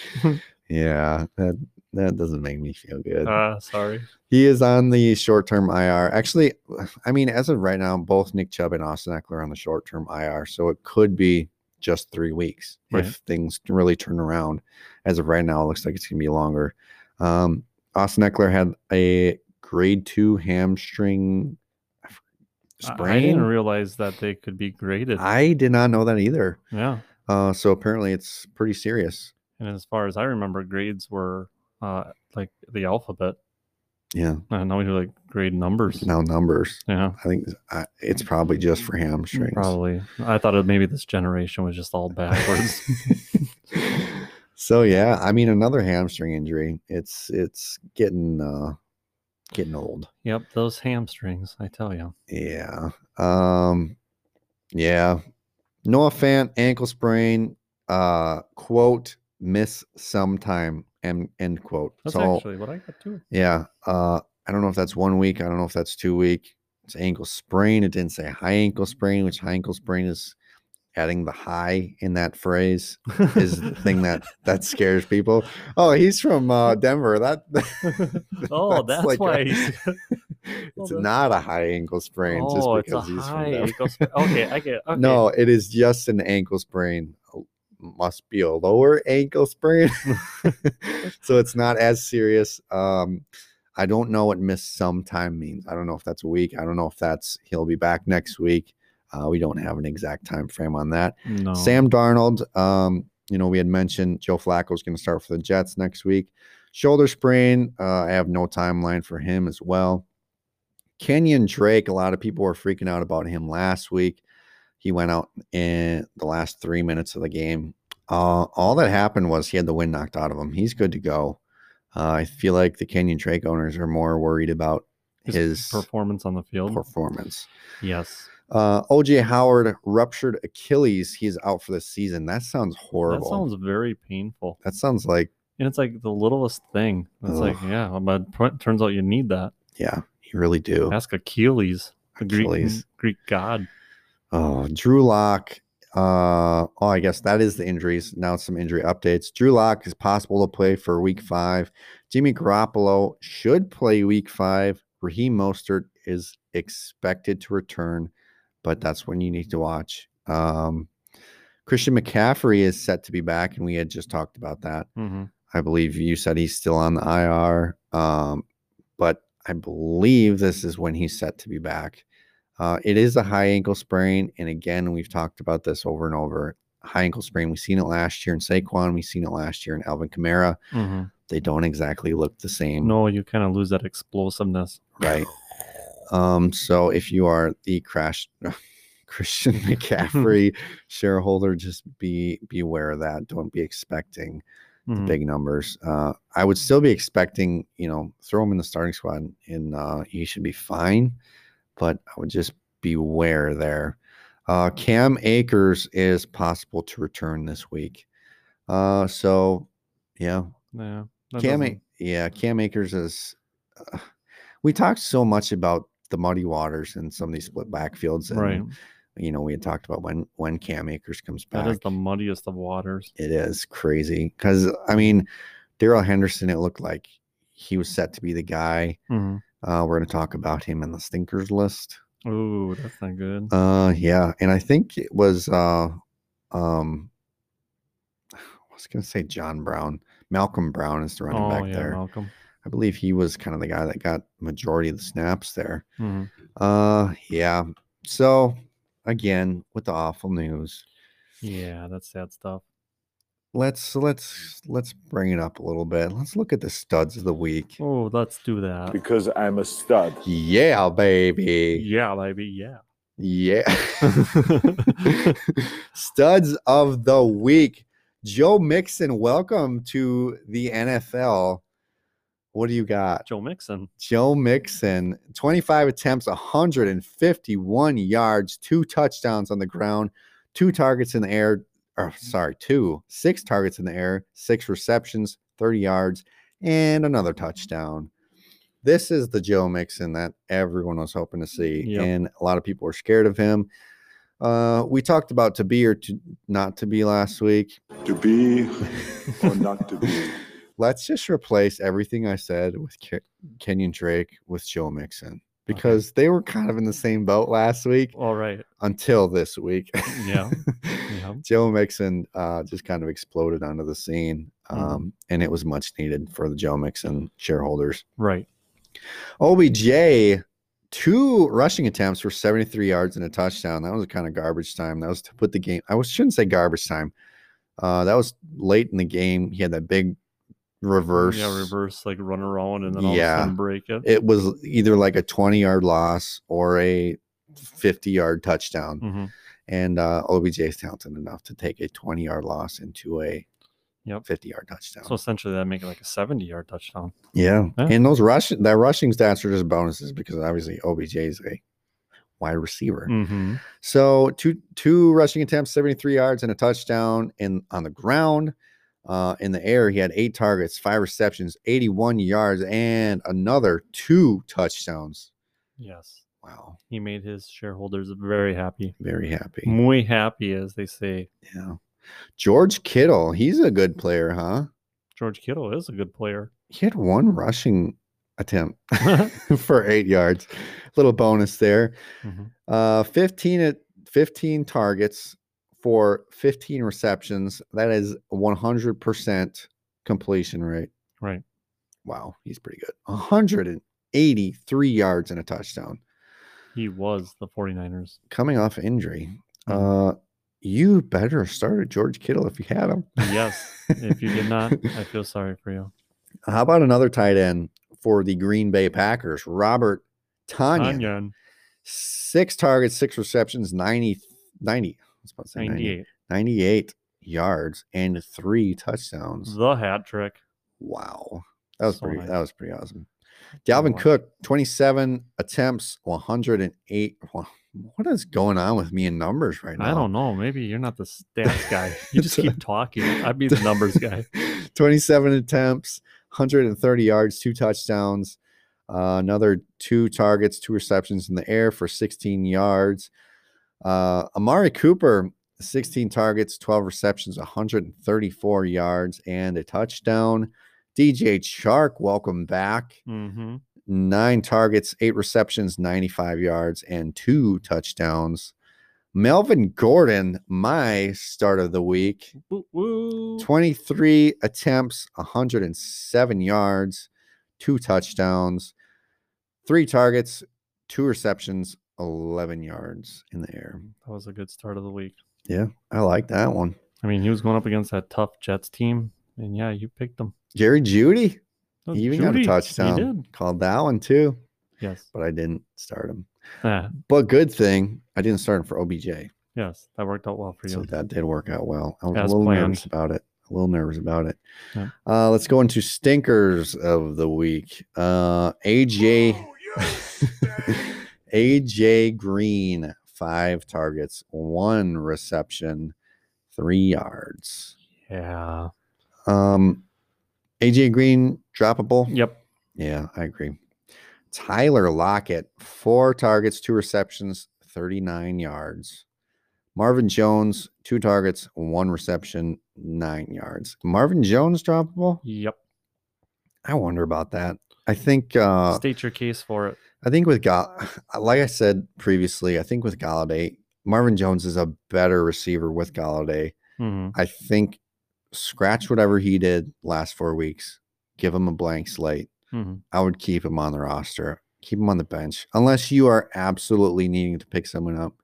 Yeah, that that doesn't make me feel good. Uh, sorry. He is on the short term IR. Actually, I mean, as of right now, both Nick Chubb and Austin Ekeler are on the short term IR. So it could be just three weeks if things really turn around. As of right now, it looks like it's going to be longer. Um, Austin Ekeler had a grade two hamstring sprain. I didn't realize that they could be graded. I did not know that either. yeah. Uh, so apparently it's pretty serious. And as far as I remember, grades were uh, like the alphabet. Yeah. Uh, now we do like grade numbers. Now numbers. Yeah, I think uh, it's probably just for hamstrings. probably. I thought it, maybe this generation was just all backwards. so yeah, I mean another hamstring injury. It's it's getting uh getting old. yep, those hamstrings. I tell you. Yeah. Um yeah. Noah Fant ankle sprain uh quote miss sometime end end quote. That's so actually what I got too. yeah, uh I don't know if that's one week, I don't know if that's two week. It's ankle sprain. It didn't say high ankle sprain, which high ankle sprain is adding the high in that phrase is the thing that that scares people. Oh, he's from uh, Denver. That oh, that's, like a- why. he's, it's that's- not a high ankle sprain just oh, it's a because he's from high Denver. ankle sprain. Okay, I get. Okay. No, it is just an ankle sprain. Must be a lower ankle sprain. so it's not as serious. Um, I don't know what miss sometime means. I don't know if that's a week. I don't know if that's he'll be back next week. Uh, we don't have an exact time frame on that. no. Sam Darnold, um, you know, we had mentioned Joe Flacco's going to start for the Jets next week. Shoulder sprain, uh, I have no timeline for him as well. Kenyon Drake, a lot of people were freaking out about him last week. He went out in the last three minutes of the game. Uh, all that happened was he had the wind knocked out of him. He's good to go. Uh, I feel like the Kenyon Drake owners are more worried about his, performance on the field. performance. yes, Uh, OJ Howard ruptured Achilles. He's out for the season. That sounds horrible. that sounds very painful. That sounds like, And it's like the littlest thing. It's like, yeah, but turns out you need that. yeah, you really do. Ask Achilles, the Greek Achilles. Greek god. Oh, Drew Lock. Uh, oh, I guess that is the injuries. Now some injury updates. Drew Lock is possible to play for week five. Jimmy Garoppolo should play week five. Raheem Mostert is expected to return, but that's when you need to watch. Um, Christian McCaffrey is set to be back, and we had just talked about that. hmm I believe you said he's still on the IR, um, but I believe this is when he's set to be back. Uh, it is a high ankle sprain, and again, we've talked about this over and over. High ankle sprain. We've seen it last year in Saquon. We've seen it last year in Alvin Kamara. hmm They don't exactly look the same, No, you kind of lose that explosiveness. right? Um, so if you are the crash Christian McCaffrey shareholder, just be be aware of that. Don't be expecting Mhm. big numbers. Uh, I would still be expecting, you know, throw him in the starting squad and uh, he should be fine, but I would just beware there. Uh, Cam Akers is possible to return this week. Uh, so, yeah, Yeah. Cam, doesn't- yeah, Cam Akers is. Uh, we talked so much about the muddy waters and some of these split backfields, and Right. you know, we had talked about when when Cam Akers comes back. That is the muddiest of waters. It is crazy because I mean, Darrell Henderson. It looked like he was set to be the guy. hmm Uh, we're going to talk about him in the stinkers list. Oh, that's not good. Uh, yeah, and I think it was uh, um, I was going to say John Brown. Malcolm Brown is the running oh, back yeah, there. Malcolm. I believe he was kind of the guy that got majority of the snaps there. hmm Uh, yeah. So again, with the awful news, Yeah, that's sad stuff. Let's let's let's bring it up a little bit. Let's look at the studs of the week. Oh, let's do that. Because I'm a stud. Yeah, baby. Yeah, baby. Yeah. Yeah. Studs of the week. Joe Mixon, welcome to the NFL. What do you got? Joe Mixon. Joe Mixon, 25 attempts, 151 yards, two touchdowns on the ground, two targets in the air. Or, sorry, two, six targets in the air, six receptions, 30 yards, and another touchdown. This is the Joe Mixon that everyone was hoping to see, Yep. and a lot of people were scared of him. Uh, we talked about to be or to not to be last week. To be or not to be. Let's just replace everything I said with Ke- Kenyon Drake with Joe Mixon because they were kind of in the same boat last week All right. until this week. Yeah. Yeah. Joe Mixon uh, just kind of exploded onto the scene, Mhm. um, and it was much needed for the Joe Mixon shareholders. Right. OBJ, two rushing attempts for 73 yards and a touchdown. That was kind of garbage time. That was to put the game. I was, shouldn't say garbage time. Uh, that was late in the game. He had that big reverse. Yeah, reverse like run around and then all Yeah. of a sudden break it. It was either like a 20 yard loss or a 50 yard touchdown. hmm And uh, OBJ is talented enough to take a 20 yard loss into a Yep. 50 yard touchdown. So essentially, that make it like a seventy-yard touchdown. yeah. Yeah. And those rush that rushing stats are just bonuses because obviously OBJ is a wide receiver. Mm-hmm. So two two rushing attempts, 73 yards and a touchdown in on the ground. Uh, in the air, he had eight targets, five receptions, 81 yards, and another two touchdowns. Yes, Wow. he made his shareholders very happy. Very happy. Muy happy, as they say. Yeah. George Kittle, he's a good player, huh? George Kittle is a good player. He had one rushing attempt for eight yards. Little bonus there. Mhm. Uh 15 at 15 targets for 15 receptions. That is 100% completion rate. Right. Wow, he's pretty good. 183 yards and a touchdown. He was the 49ers. Coming off injury. Mhm. Uh you better start George Kittle if you had him. Yes. If you did not, I feel sorry for you. How about another tight end for the Green Bay Packers? Robert Tonyan. Tonyan, Six targets, six receptions, 90, 90, About to say 90, 98. 98 yards and three touchdowns. The hat trick. Wow. That was So pretty nice. that was pretty awesome. Dalvin was. Cook, 27 attempts, 108. What is going on with me in numbers right now? I don't know. Maybe you're not the stats guy. You just keep talking. I'd be the numbers guy. 27 attempts, 130 yards, two touchdowns, uh, another two targets, two receptions in the air for 16 yards. Uh, Amari Cooper, 16 targets, 12 receptions, 134 yards, and a touchdown. DJ Chark, welcome back. Mm-hmm. Nine targets, eight receptions, 95 yards, and two touchdowns. Melvin Gordon, my start of the week. Woo, woo. 23 attempts, 107 yards, two touchdowns, three targets, two receptions, 11 yards in the air. That was a good start of the week. Yeah, I like that one. I mean, he was going up against that tough Jets team, and yeah, you picked them. Jerry Jeudy, Oh, he even got a touchdown. He did. Called that one too, Yes. but I didn't start him. Ah, But good thing I didn't start him for OBJ. yes, that worked out well for So you. that did work out well. I was As a little planned. nervous about it. A little nervous about it. Yeah. Uh, let's go into stinkers of the week. Uh, AJ AJ Green, five targets, one reception, three yards. Yeah. Um, AJ Green droppable. Yep. Yeah, I agree. Tyler Lockett, four targets, two receptions, 39 yards. Marvin Jones, two targets, one reception, nine yards. Marvin Jones droppable? Yep. I wonder about that. I think uh State your case for it. I think with Gall like I said previously, I think with Golladay, Marvin Jones is a better receiver with Golladay. hmm I think scratch whatever he did last four weeks, give him a blank slate. hmm I would keep him on the roster, keep him on the bench, unless you are absolutely needing to pick someone up.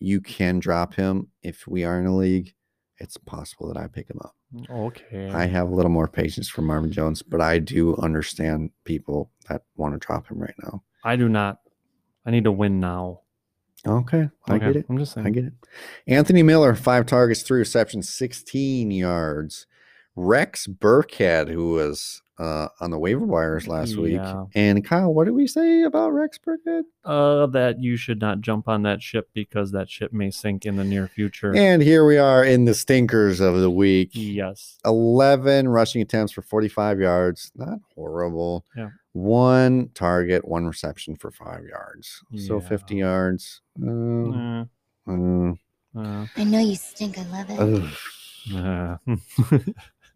You can drop him if we are in a league. It's possible that I pick him up. Okay. I have a little more patience for Marvin Jones, but I do understand people that want to drop him right now. I do not. I need to win now. Okay, I Okay, get it. I'm just saying. I get it. Anthony Miller, five targets, three receptions, 16 yards. Rex Burkhead, who was uh, on the waiver wires last week. And Kyle, what did we say about Rex Burkhead? Uh, that you should not jump on that ship because that ship may sink in the near future. And here we are in the stinkers of the week. Yes. 11 rushing attempts for 45 yards. Not horrible. Yeah. One target, one reception for five yards. So 50 yards. Uh, uh, I know you stink. I love it.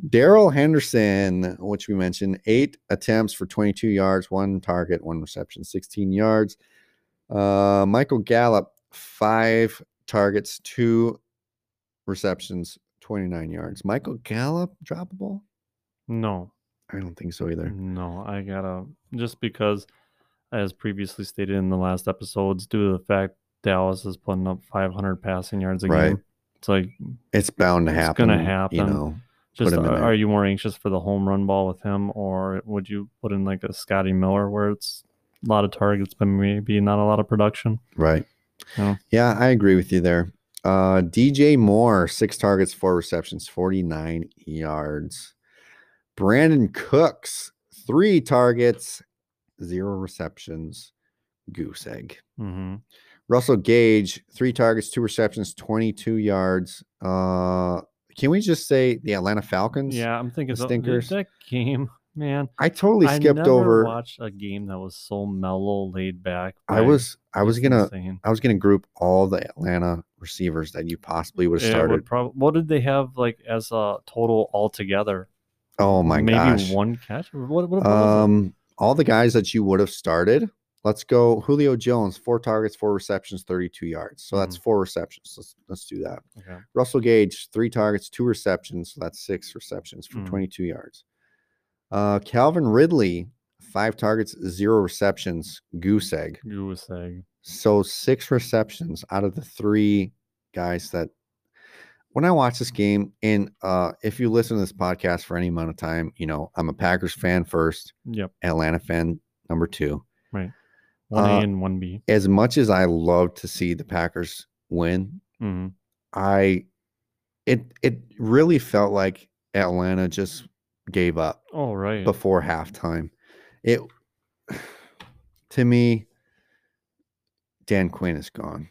Darrell Henderson, which we mentioned, eight attempts for 22 yards, one target, one reception, 16 yards. Uh, Michael Gallup, five targets, two receptions, 29 yards. Michael Gallup, droppable? no, I don't think so either. no, I gotta just because, as previously stated in the last episodes, due to the fact Dallas is putting up 500 passing yards a Right. game, it's like It's bound to It's happen. It's gonna happen. You know, Just him are, you more anxious for the home run ball with him, or would you put in like a Scotty Miller where it's a lot of targets but maybe not a lot of production? Right. Yeah. Yeah, I agree with you there. Uh, DJ Moore, six targets, four receptions, 49 yards. Brandin Cooks, three targets, zero receptions, goose egg. Mm-hmm. Russell Gage, three targets, two receptions, 22 yards. Uh, can we just say the Atlanta Falcons? Yeah, I'm thinking The stinkers. that game, man. I totally I skipped never over. Watched a game that was so mellow, laid back. I was I was gonna insane. I was gonna group all the Atlanta receivers that you possibly would have would started. prob- what did they have like as a total altogether? oh my god. Maybe gosh. one catch. What, what, what Um, all the guys that you would have started. Let's go. Julio Jones, four targets, four receptions, 32 yards. So that's four receptions. Let's let's do that. Okay. Russell Gage, three targets, two receptions. So that's six receptions for Mm. 22 yards. Uh, Calvin Ridley, five targets, zero receptions, goose egg. Goose egg. So six receptions out of the three guys that when I watch this game, and uh, if you listen to this podcast for any amount of time, you know I'm a Packers fan first, Yep. Atlanta fan number two. Right. One A Uh, and one B. As much as I love to see the Packers win, hmm I it it really felt like Atlanta just gave up Oh right. before halftime. It to me, Dan Quinn is gone.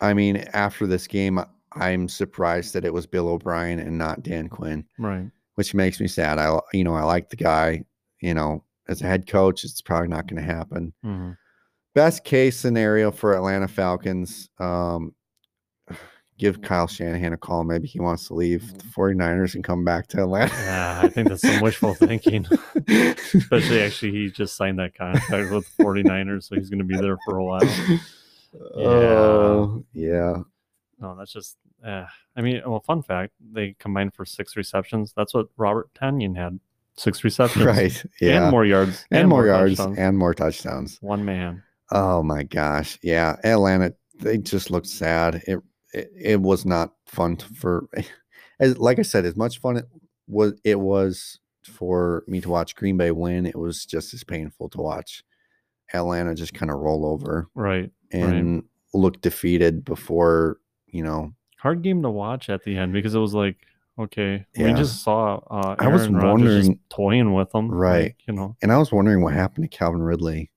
I mean, after this game, I'm surprised that it was Bill O'Brien and not Dan Quinn, right. which makes me sad. I you know I like the guy. You know, as a head coach, it's probably not going to happen. hmm Best case scenario for Atlanta Falcons. Um, give Kyle Shanahan a call. Maybe he wants to leave the 49ers and come back to Atlanta. Yeah, I think that's some wishful thinking. Especially actually he just signed that contract with the 49ers, so he's gonna be there for a while. Oh, yeah. No, that's just uh, I mean, well, fun fact, they combined for six receptions. That's what Robert Tonyan had. Six receptions. Right. Yeah. And more yards. and more yards touchdowns. and more touchdowns. one man. Oh my gosh. Yeah. Atlanta, they just looked sad. It it, it was not fun to, for as like I said, as much fun it was it was for me to watch Green Bay win, it was just as painful to watch Atlanta just kind of roll over Right. and look defeated before, you know, Hard game to watch at the end because it was like, okay, we just saw uh I was Aaron Rodgers just wondering- toying with them. Right. like, you know, and I was wondering what happened to Calvin Ridley.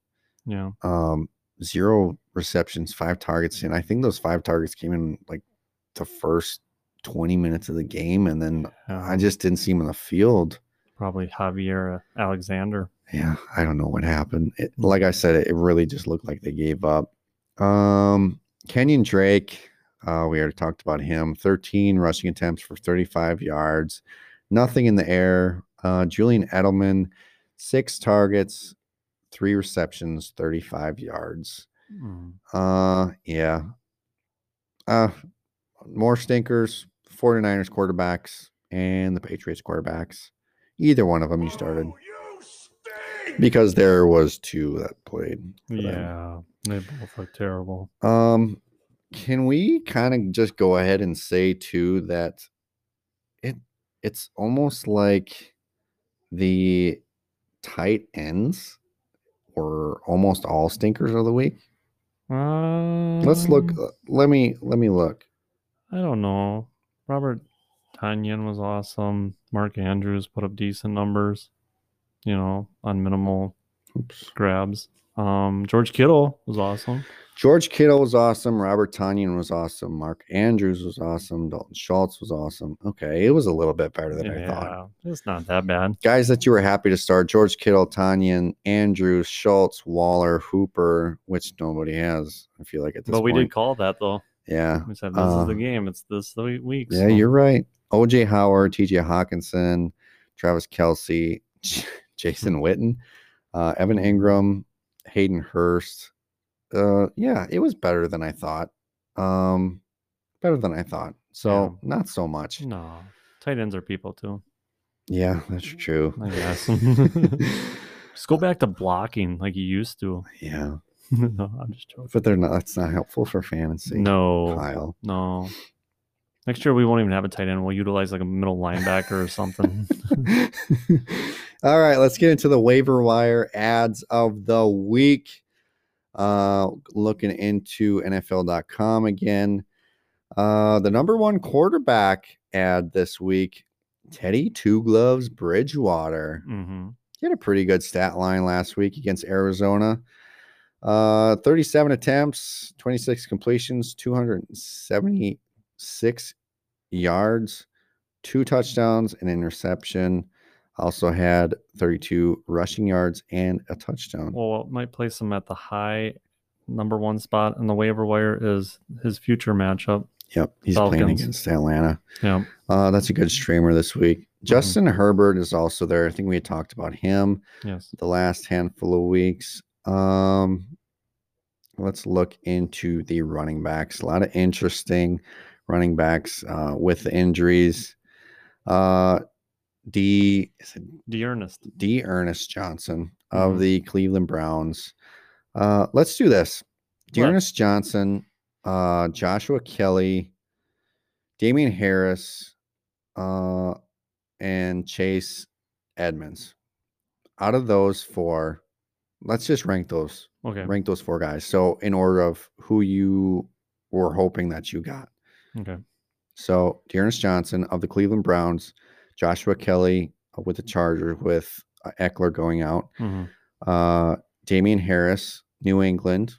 Yeah. um zero receptions five targets and i think those five targets came in like the first 20 minutes of the game and then i just didn't see him in the field. Probably Jaire Alexander. yeah i don't know what happened. It, like i said it really just looked like they gave up. Um kenyon drake uh we already talked about him. 13 rushing attempts for 35 yards nothing in the air. Uh julian edelman six targets three receptions 35 yards Mm. Uh, yeah. Uh, more stinkers, 49ers quarterbacks and the Patriots quarterbacks. Either one of them you started because there was two that played. for them. Yeah, they both look terrible. Um, can we kind of just go ahead and say too that it it's almost like the tight ends were almost all stinkers of the week. Let's look. Um, uh, Let me let me look. I don't know. Robert Tonyan was awesome. Mark Andrews put up decent numbers, you know, on minimal Oops. grabs. Um, George Kittle was awesome. George Kittle was awesome. Robert Tonyan was awesome. Mark Andrews was awesome. Dalton Schultz was awesome. Okay, it was a little bit better than I thought. Yeah, it's not that bad. Guys that you were happy to start: George Kittle, Tonyan, Andrews, Schultz, Waller, Hooper, which nobody has. I feel like at this But we point. did call that though. yeah, We said this is Uh, the game. It's this the week. yeah, so- you're right. OJ Howard, TJ Hockenson, Travis Kelce, Jason Witten, uh, Evan Engram, Hayden Hurst. Uh, yeah, it was better than I thought. Um, better than I thought. So not so much. No, tight ends are people too. Yeah, that's true. I guess. Just go back to blocking like you used to. yeah, no, I'm just joking. but they're not. That's not helpful for fantasy. No, Kyle. no. Next year we won't even have a tight end. We'll utilize like a middle linebacker or something. All right, let's get into the waiver wire ads of the week. Uh, looking into NFL.com again. Uh, the number one quarterback ad this week, Teddy Two Gloves Bridgewater. hmm He had a pretty good stat line last week against Arizona. Uh, 37 attempts, 26 completions, 276 yards, two touchdowns, an interception. Also had 32 rushing yards and a touchdown. Well, might place him at the high number one spot in the waiver wire is his future matchup. Yep, he's playing against Atlanta. Yeah. Uh, that's a good streamer this week. Justin Herbert is also there. I think we had talked about him Yes. the last handful of weeks. Um, let's look into the running backs. A lot of interesting running backs uh, with the injuries. Uh, D D. Ernest. D'Ernest Johnson of Mhm. the Cleveland Browns. Uh, let's do this. D'Ernest Johnson, uh, Joshua Kelly, Damien Harris, uh, and Chase Edmonds. Out of those four, let's just rank those. Okay. Rank those four guys. So in order of who you were hoping that you got. Okay. So D'Ernest Johnson of the Cleveland Browns, Joshua Kelly uh, with the Chargers, with uh, Ekeler going out, hmm uh, Damien Harris, New England,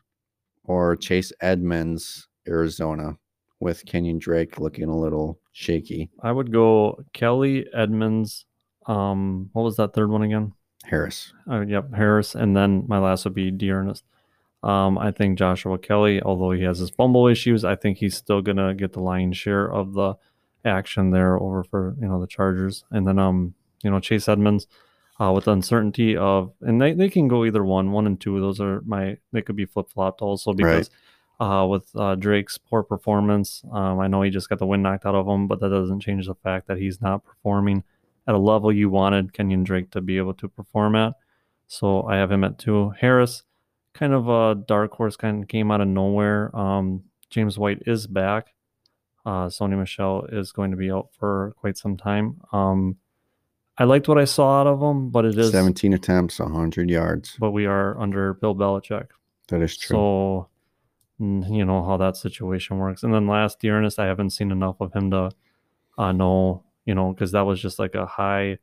or Chase Edmonds, Arizona, with Kenyon Drake looking a little shaky. I would go Kelly Edmonds. Um, what was that third one again? Harris. Uh, yep, Harris, and then my last would be D'Ernest. Um, I think Joshua Kelly, although he has his fumble issues, I think he's still gonna get the lion's share of the action there over for you know the Chargers, and then um you know Chase Edmonds, uh, with the uncertainty of and they, they can go either one, one and two. Those are my they could be flip flopped also because uh, with uh, Drake's poor performance, um, I know he just got the wind knocked out of him, but that doesn't change the fact that he's not performing at a level you wanted Kenyon Drake to be able to perform at. So I have him at two. Harris, kind of a dark horse, kind of came out of nowhere. Um, James White is back. Uh, Sony Michel is going to be out for quite some time. Um, I liked what I saw out of him, but it is 17 attempts, 100 yards. but we are under Bill Belichick. That is true. So, you know how that situation works. And then last year, Ernest, I haven't seen enough of him to uh, know, you know, because that was just like a high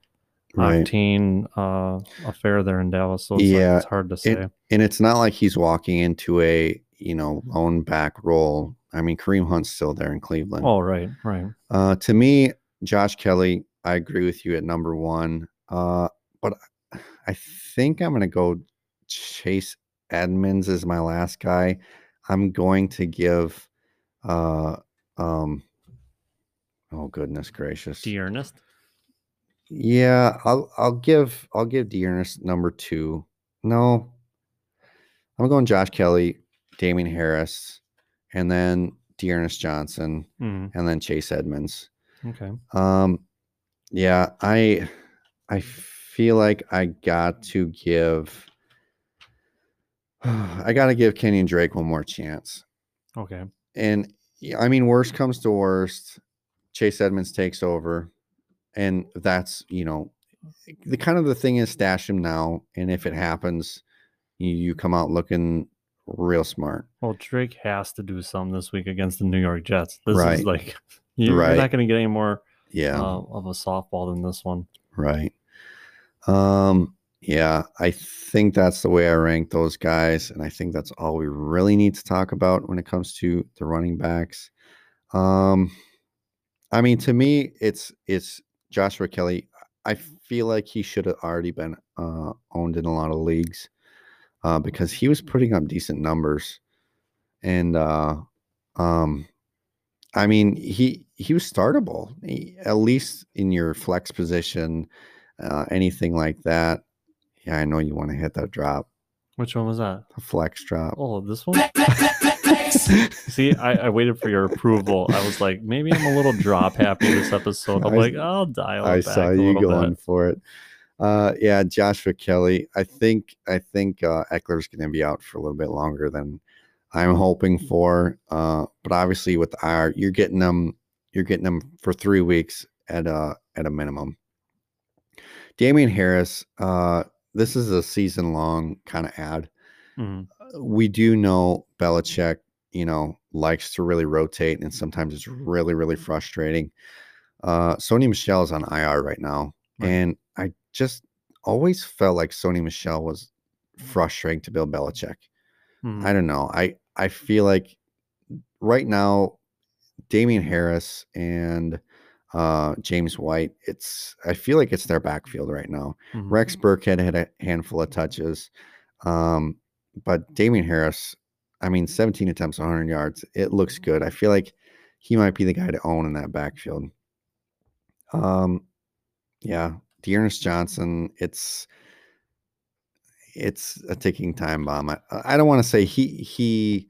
right. octane uh, affair there in Dallas. So it's, like- Yeah, it's hard to say. And it's not like he's walking into a, you know, lone back role. I mean, Kareem Hunt's still there in Cleveland. oh, right, right. Uh, to me, Josh Kelly, I agree with you at number one. Uh, but I think I'm going to go Chase Edmonds as my last guy. I'm going to give, uh, um, oh goodness gracious, D'Ernest. yeah, I'll I'll give I'll give D'Ernest number two. No, I'm going Josh Kelly, Damien Harris, and then D'Ernest Johnson, Mm, and then Chase Edmonds. okay. Um, yeah, I I feel like I got to give I got to give Kenyon Drake one more chance. Okay. And yeah, I mean, worst comes to worst, Chase Edmonds takes over, and that's you know the kind of the thing is stash him now, and if it happens, you, you come out looking real smart. Well, Drake has to do something this week against the New York Jets. This Right. is like you're Right. not going to get any more Yeah. uh, of a softball than this one. Right. Um, yeah, I think that's the way I rank those guys, and I think that's all we really need to talk about when it comes to the running backs. Um, I mean, to me, it's it's Joshua Kelly. I feel like he should have already been uh, owned in a lot of leagues uh, because he was putting up decent numbers, and uh, um, I mean, he he was startable he- at least in your flex position, uh, anything like that. Yeah, I know you want to hit that drop, Which one was that? a flex drop. Oh, this one. See, I, I waited for your approval. I was like, maybe I'm a little drop happy this episode. I'm I- like, I'll dial it I back saw a you little going bit. for it. Uh, yeah, Joshua Kelly. I think I think uh, Ekeler's going to be out for a little bit longer than I'm hoping for. Uh, but obviously, with IR, you're getting them you're getting him for three weeks at a at a minimum. Damien Harris, uh, this is a season long kind of ad. Mhm. We do know Belichick, you know, likes to really rotate, and sometimes it's really, really frustrating. Uh, Sony Michel is on IR right now, Right. and just always felt like Sony Michel was frustrating to Bill Belichick. Mhm. I don't know. I I feel like right now, Damien Harris and uh, James White. It's I feel like it's their backfield right now. Mhm. Rex Burkhead had a handful of touches, um, but Damien Harris. I mean, 17 attempts, 100 yards. It looks good. I feel like he might be the guy to own in that backfield. Um, yeah, D'Ernest Johnson. It's it's a ticking time bomb. I, I don't want to say he he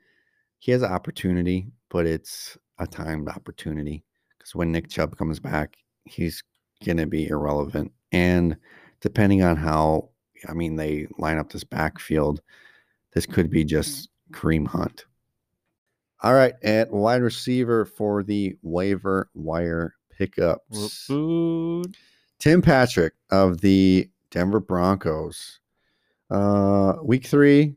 he has an opportunity, but it's a timed opportunity because when Nick Chubb comes back, he's gonna be irrelevant. And depending on how I mean they line up this backfield, this could be mm-hmm. just Kareem Hunt. All right, at wide receiver for the waiver wire Whoop, pickups. whoop. Tim Patrick of the Denver Broncos. Uh, week three,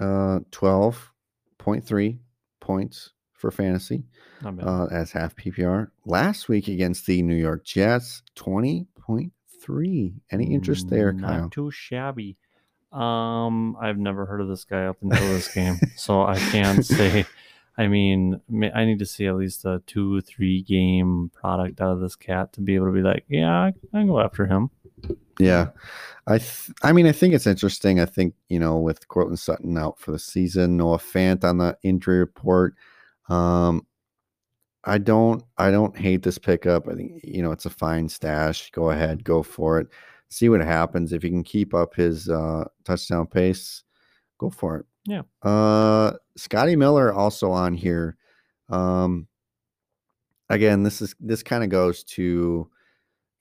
uh, 12.3 points for fantasy uh, as half PPR. Last week against the New York Jets, 20.3. Any interest there, Mm, Kyle? Not too shabby. Um, I've never heard of this guy up until this game, so I can't say. I mean, I need to see at least a two, three game product out of this cat to be able to be like, yeah, I, can go after him. Yeah. I th- I mean, I think it's interesting. I think, you know, with Courtland Sutton out for the season, Noah Fant on the injury report. Um, I don't I don't hate this pickup. I think, you know, it's a fine stash. Go ahead, go for it. See what happens. If he can keep up his uh touchdown pace, go for it. Yeah. Uh Scotty Miller also on here. Um again, this is this kind of goes to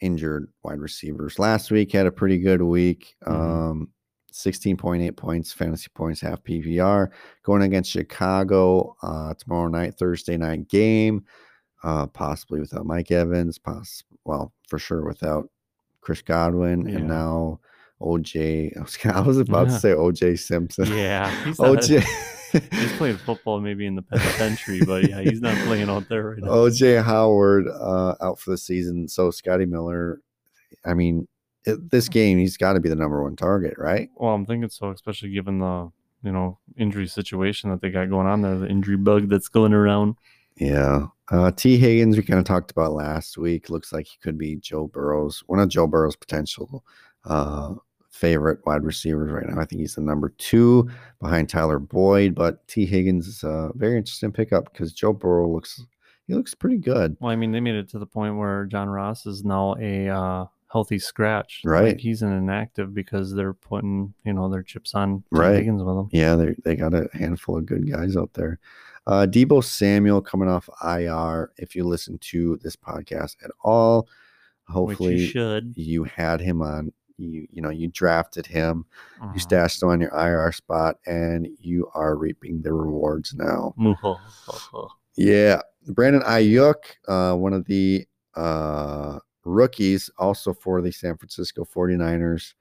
injured wide receivers. Last week had a pretty good week. Mhm. Um 16.8 points, fantasy points, half PPR. Going against Chicago uh, tomorrow night, Thursday night game. Uh, possibly without Mike Evans, poss- well, for sure without Chris Godwin, Yeah. and now OJ. I was, I was about Yeah. to say OJ Simpson. Yeah, OJ. He's playing football maybe in the penitentiary, but yeah, he's not playing out there right now. OJ Howard uh, out for the season. So Scotty Miller, I mean, it, this game he's got to be the number one target, right? Well, I'm thinking so, especially given the you know injury situation that they got going on there, the injury bug that's going around. Yeah. Uh, Tee Higgins, we kind of talked about last week. Looks like he could be Joe Burrow's one of Joe Burrow's potential uh, favorite wide receivers right now. I think he's the number two behind Tyler Boyd, but Tee Higgins is a very interesting pickup because Joe Burrow looks he looks pretty good. Well, I mean, they made it to the point where John Ross is now a uh, healthy scratch. Right. Like he's an inactive because they're putting, you know, their chips on T. Right. Higgins with him. Yeah, they they got a handful of good guys out there. Uh, Deebo Samuel coming off IR. If you listen to this podcast at all, hopefully you should. you had him on. You you know you drafted him. You Mhm. stashed him on your IR spot, and you are reaping the rewards now. Yeah, Brandon Aiyuk, uh, one of the uh, rookies, also for the San Francisco 49ers,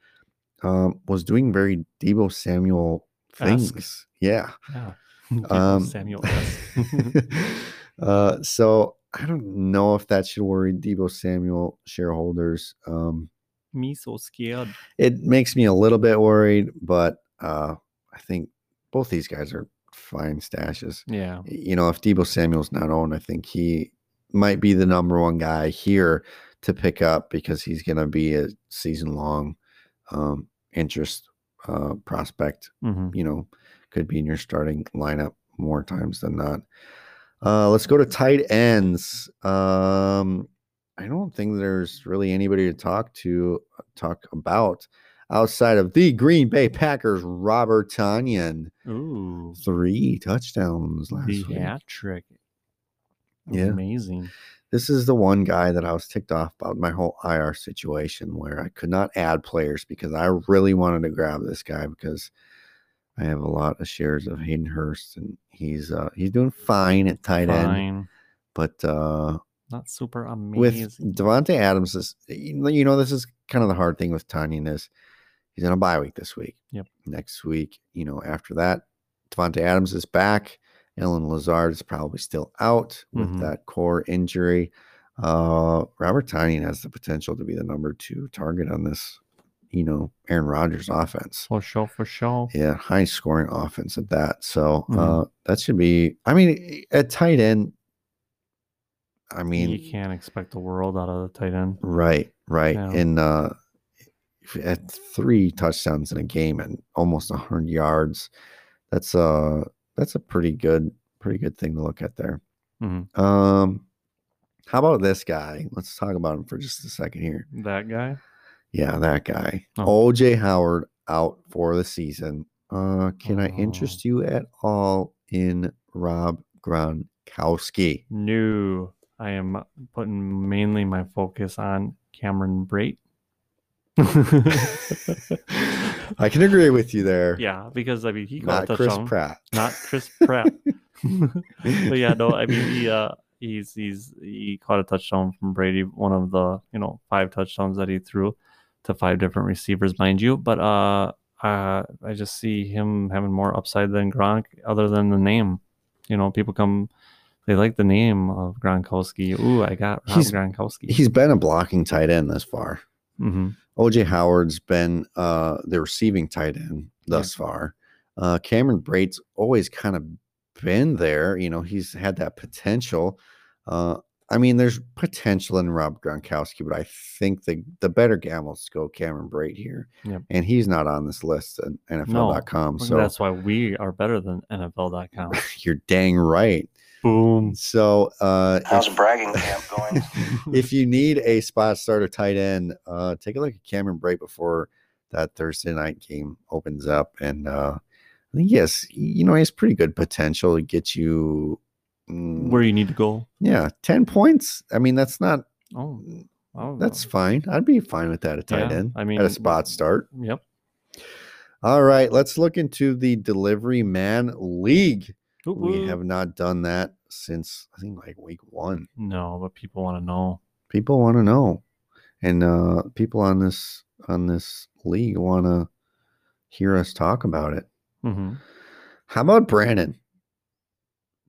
um, was doing very Deebo Samuel things. Yeah. Yeah. Um, Samuel uh, so I don't know if that should worry Deebo Samuel shareholders. Um, Me so scared. it makes me a little bit worried, but uh, I think both these guys are fine stashes. Yeah. You know, if Deebo Samuel's not owned, I think he might be the number one guy here to pick up because he's going to be a season long um, interest uh, prospect hmm you know, could be in your starting lineup more times than not. Uh, let's go to tight ends. Um, I don't think there's really anybody to talk to talk about outside of the Green Bay Packers. Robert Tonyan, Ooh. three touchdowns last The week. hat trick. Yeah. Amazing. This is the one guy that I was ticked off about my whole IR situation where I could not add players because I really wanted to grab this guy because I have a lot of shares of Hayden Hurst and he's uh he's doing fine at tight end, but uh Not super amazing. with. Davante Adams is you know- this is kind of the hard thing with Tonyan is he's in a bye week this week. Yep. Next week, you know, after that, Davante Adams is back. Allen Lazard is probably still out with Mhm. that core injury. Uh, Robert Tonyan has the potential to be the number two target on this, you know, Aaron Rodgers offense. for sure, for sure. Yeah, high scoring offense at that. So Mhm. uh, that should be. I mean, at tight end. I mean, you can't expect the world out of the tight end. Right, right. Yeah. And uh at three touchdowns in a game and almost hundred yards, that's uh that's a pretty good pretty good thing to look at there. Mhm. Um how about this guy? Let's talk about him for just a second here. That guy. Yeah, that guy. Oh. OJ Howard out for the season. Uh can I Oh. interest you at all in Rob Gronkowski? No, I am putting mainly my focus on Cameron Brate. I can agree with you there. yeah, because I mean he caught Not Chris. Pratt. not Chris Pratt. but yeah, no, I mean he uh he's he's he caught a touchdown from Brady, one of the you know five touchdowns that he threw to five different receivers, mind you. But uh, uh I just see him having more upside than Gronk, other than the name. You know, people come. They like the name of Gronkowski. Ooh, I got Rob He's- Gronkowski. He's been a blocking tight end thus far. hmm OJ Howard's been uh, the receiving tight end thus far. Uh, Cameron Brate's always kind of been there. You know, he's had that potential. Uh, I mean, there's potential in Rob Gronkowski, but I think the the better gambles go Cameron Braid here, Yep. and he's not on this list at NFL.com. so that's why we are better than NFL.com. you're dang right. Boom. So uh, How's if- bragging camp going? if you need a spot starter tight end, uh, take a look at Cameron Brate before that Thursday night game opens up. And uh, I think, yes, you know, he has pretty good potential to get you, mm, Where you need to go. yeah, 10 points. I mean, that's not, Oh, oh that's fine. I'd be fine with that at tight Yeah, end I mean, at a spot start. Yep. All right, let's look into the Delivery Man League. Ooh, We ooh. have not done that since, I think, like week one. No, but people want to know. people want to know and uh people on this on this league want to hear us talk about it hmm how about brandon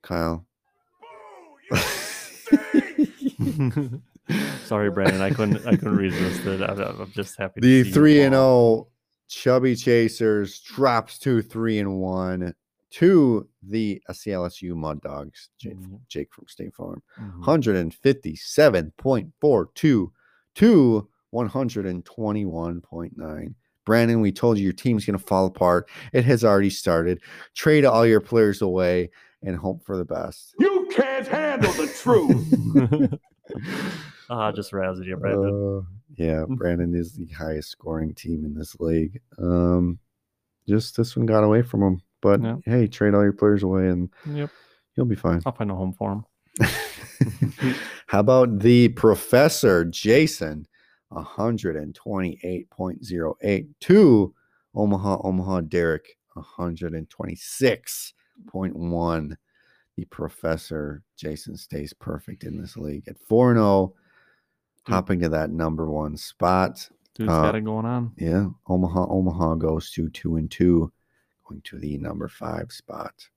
kyle Sorry, Brandon. I couldn't. I couldn't resist it. I'm, I'm just happy. to the 3 and all. 0 chubby chasers drops to 3 and 1 to the CLSU mud dogs jake, Mhm. jake from state farm Mhm. 157.42 to 121.9. Brandon, we told you your team's going to fall apart. It has already started. Trade all your players away and hope for the best. You can't handle the truth. Ah, just razzed you, Brandon. Uh, yeah, Brandon is the highest scoring team in this league. Um, just this one got away from him. But Yeah. hey, trade all your players away and yep. you'll be fine. I'll find a home for him. How about the professor Jason? 128.08 to Omaha, Omaha Derek 126.1. The professor Jason stays perfect in this league at 4 0, Dude. hopping to that number one spot. Dude's Uh, got it going on. Yeah, Omaha, Omaha goes to 2 and 2, going to the number five spot.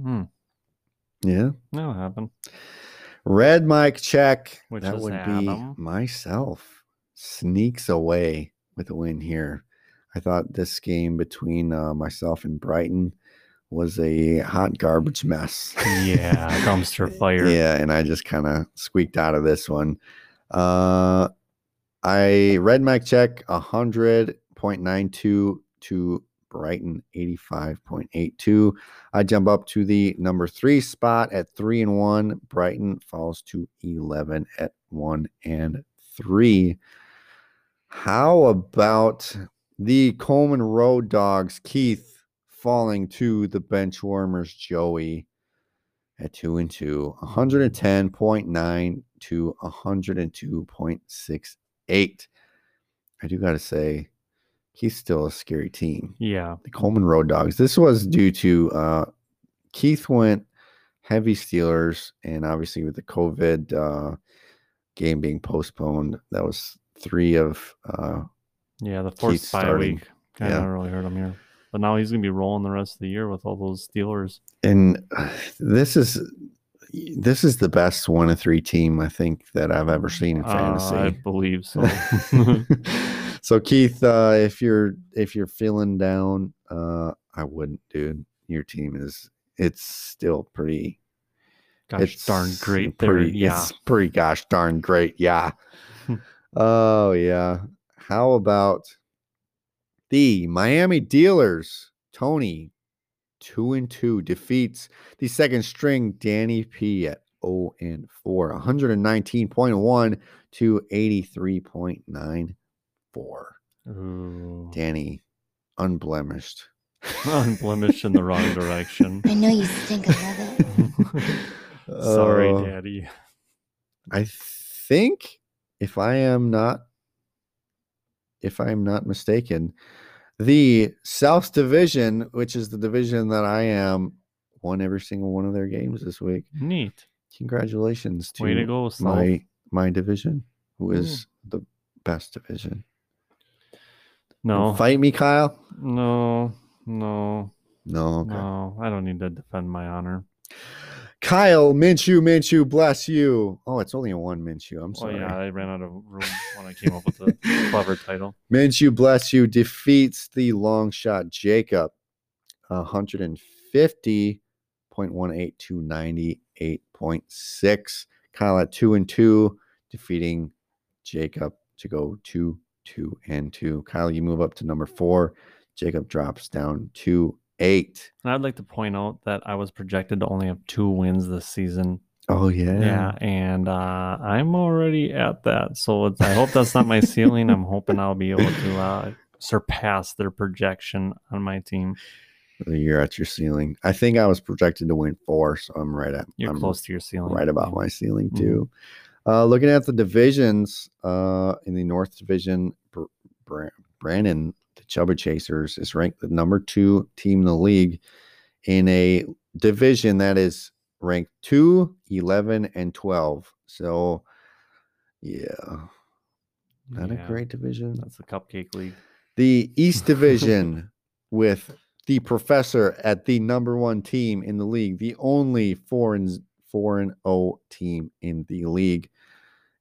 Hmm. Yeah. That'll happen. Red mic check. Which that would be myself. Sneaks away with a win here. I thought this game between uh, myself and Brighton was a hot garbage mess. Yeah, dumpster fire. Yeah, and I just kind of squeaked out of this one. Uh, I red mic check 100.92 to Brighton 85.82. I jump up to the number three spot at three and one. Brighton falls to 11 at one and three. How about the Coleman Road Dogs, Keith, falling to the bench warmers, Joey, at two and two, 110.9 to 102.68. I do got to say, he's still a scary team Yeah. the Coleman Road Dogs. This was due to uh, Keith went heavy Steelers, and obviously with the COVID uh, game being postponed, that was three of uh, Yeah, the Keith bye starting. week kind of Yeah. really hurt him here. But now he's gonna be rolling the rest of the year with all those Steelers. and this is this is the best one of three team I think that I've ever seen in Uh, fantasy. I believe so. so Keith, uh, if you're if you're feeling down, uh, I wouldn't, dude. Your team is it's still pretty. Gosh it's darn great there. Pretty, Yeah. it's pretty gosh darn great. Yeah. oh yeah. How about the Miami Dealers? Tony, two and two defeats the second string Danny P at 0 and 4, 119.1 to 83.94. Ooh. Danny, unblemished. Unblemished in the wrong direction. I know you stink. I love it. Sorry, Uh, Daddy. I think if I am not if I am not mistaken, the South Division, which is the division that I am, won every single one of their games this week. Neat. Congratulations to Way to go, South. my my division, who is the best division. No. Fight me, Kyle. No. No. No, okay. No. I don't need to defend my honor. Kyle Minshew, Minshew, bless you. Oh, it's only a one Minshew. I'm Oh sorry. yeah, I ran out of room when I came up with the clever title. Minshew, bless you, defeats the long shot Jacob, 150.18 to 98.6. Kyle at two and two, defeating Jacob to go two, two, and two. Kyle, you move up to number four. Jacob drops down to eight. And I'd like to point out that I was projected to only have two wins this season. Oh yeah, Yeah, and uh, I'm already at that. So it's, I hope that's not my ceiling. I'm hoping I'll be able to uh, surpass their projection on my team. You're at your ceiling. I think I was projected to win four, so I'm right at. You're I'm close to your ceiling. right about my ceiling Mhm. too. Uh, looking at the divisions, uh, in the North Division, Br- Bra- Brandon, the Chuba Chasers, is ranked the number two team in the league in a division that is ranked 2, 11, and 12. So, yeah, not Yeah, a great division. That's a cupcake league. The East Division with the professor at the number one team in the league, the only four and four and O team in the league,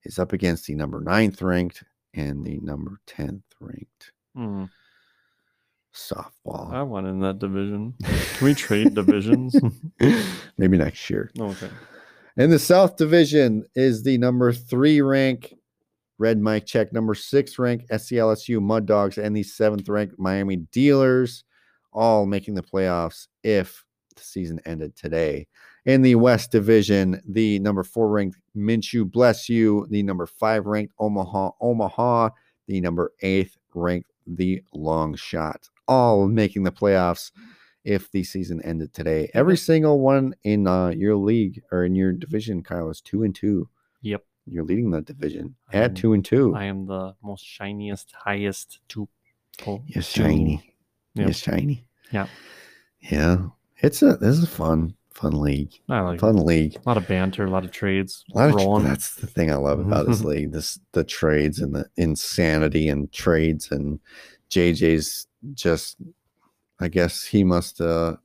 is up against the number ninth ranked and the number tenth ranked Hmm, softball. I won in that division. Can we trade divisions? Maybe next year. okay. In the South Division is the number three rank Red Mike Check, number six rank SCLSU Mud Dogs, and the seventh ranked Miami Dealers, all making the playoffs if the season ended today. In the West Division, the number four ranked Minshew Bless You, the number five ranked Omaha Omaha, the number eighth ranked The Long Shot, all making the playoffs if the season ended today. Every single one in uh, your league or in your division, Kyle, is two and two. Yep. You're leading that division I at am- two and two. I am the most shiniest, highest two. Yes, shiny. Yep. Yes, shiny. Yeah. Yeah. It's a this is fun, fun league. I like. Fun league. a lot of banter, a lot of trades. A lot of tr- that's the thing I love about this league. This the trades and the insanity and trades and JJ's just I guess he must uh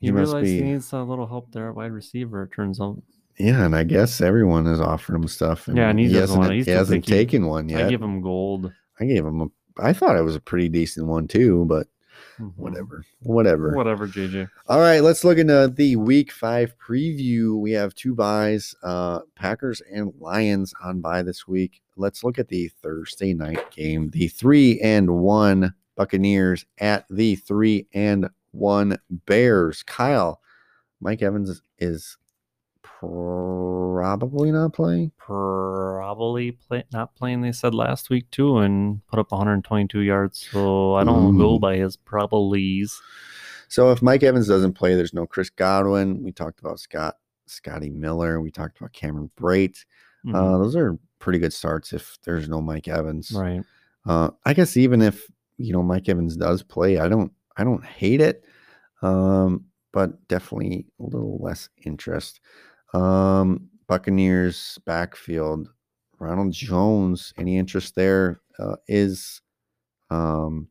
he he must realized he be needs a little help there at wide receiver. It turns out. yeah, and I guess everyone is offering him stuff. Yeah, and he he hasn't, he's he hasn't taken one yet. I give him gold. I gave him a I thought it was a pretty decent one too, but. Whatever. Whatever. Whatever, JJ. All right, let's look into the week five preview. We have two buys, uh, Packers and Lions on bye this week. Let's look at the Thursday night game. The three and one Buccaneers at the three and one Bears. Kyle, Mike Evans is probably not playing. Probably play, not playing. They said last week too, and put up 122 yards. So I don't go by his probablys. So if Mike Evans doesn't play, there's no Chris Godwin. We talked about Scott Scotty Miller. We talked about Cameron Brate. Mhm. Uh, those are pretty good starts if there's no Mike Evans. right. Uh, I guess even if you know Mike Evans does play, I don't I don't hate it. Um, but definitely a little less interest. Um, Buccaneers backfield, Ronald Jones. Any interest there? Uh, is um,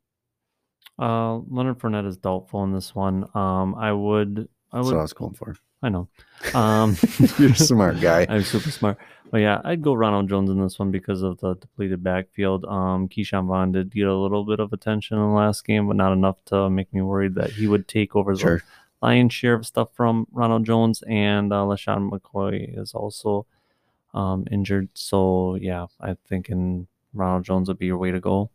Uh, Leonard Fournette is doubtful in this one. Um, I would, I that's what I was going for. I know. Um, You're a smart guy. I'm super smart. But yeah, I'd go Ronald Jones in this one because of the depleted backfield. Um, Ke'Shawn Vaughn did get a little bit of attention in the last game, but not enough to make me worried that he would take over the Sure. Lion's share of stuff from Ronald Jones. And uh, LeSean McCoy is also um, injured. So yeah, I think in Ronald Jones would be your way to go.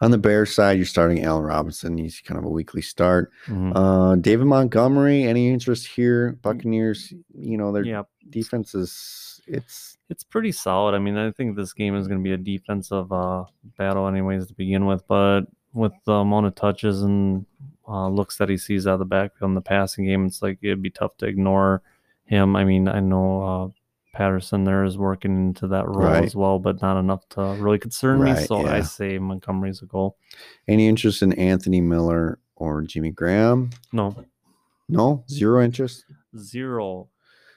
On the Bears side, you're starting Allen Robinson. He's kind of a weekly start. Mhm. Uh, David Montgomery. Any interest here? Buccaneers. You know their yeah, defense is it's it's pretty solid. I mean, I think this game is going to be a defensive uh, battle, anyways, to begin with. But with the amount of touches and uh, looks that he sees out of the backfield in the passing game, it's like it'd be tough to ignore him. I mean, I know uh, Patterson there is working into that role Right. as well, but not enough to really concern me. Right, So I say Montgomery's a goal. any interest in Anthony Miller or Jimmy Graham? No, No, zero interest. zero,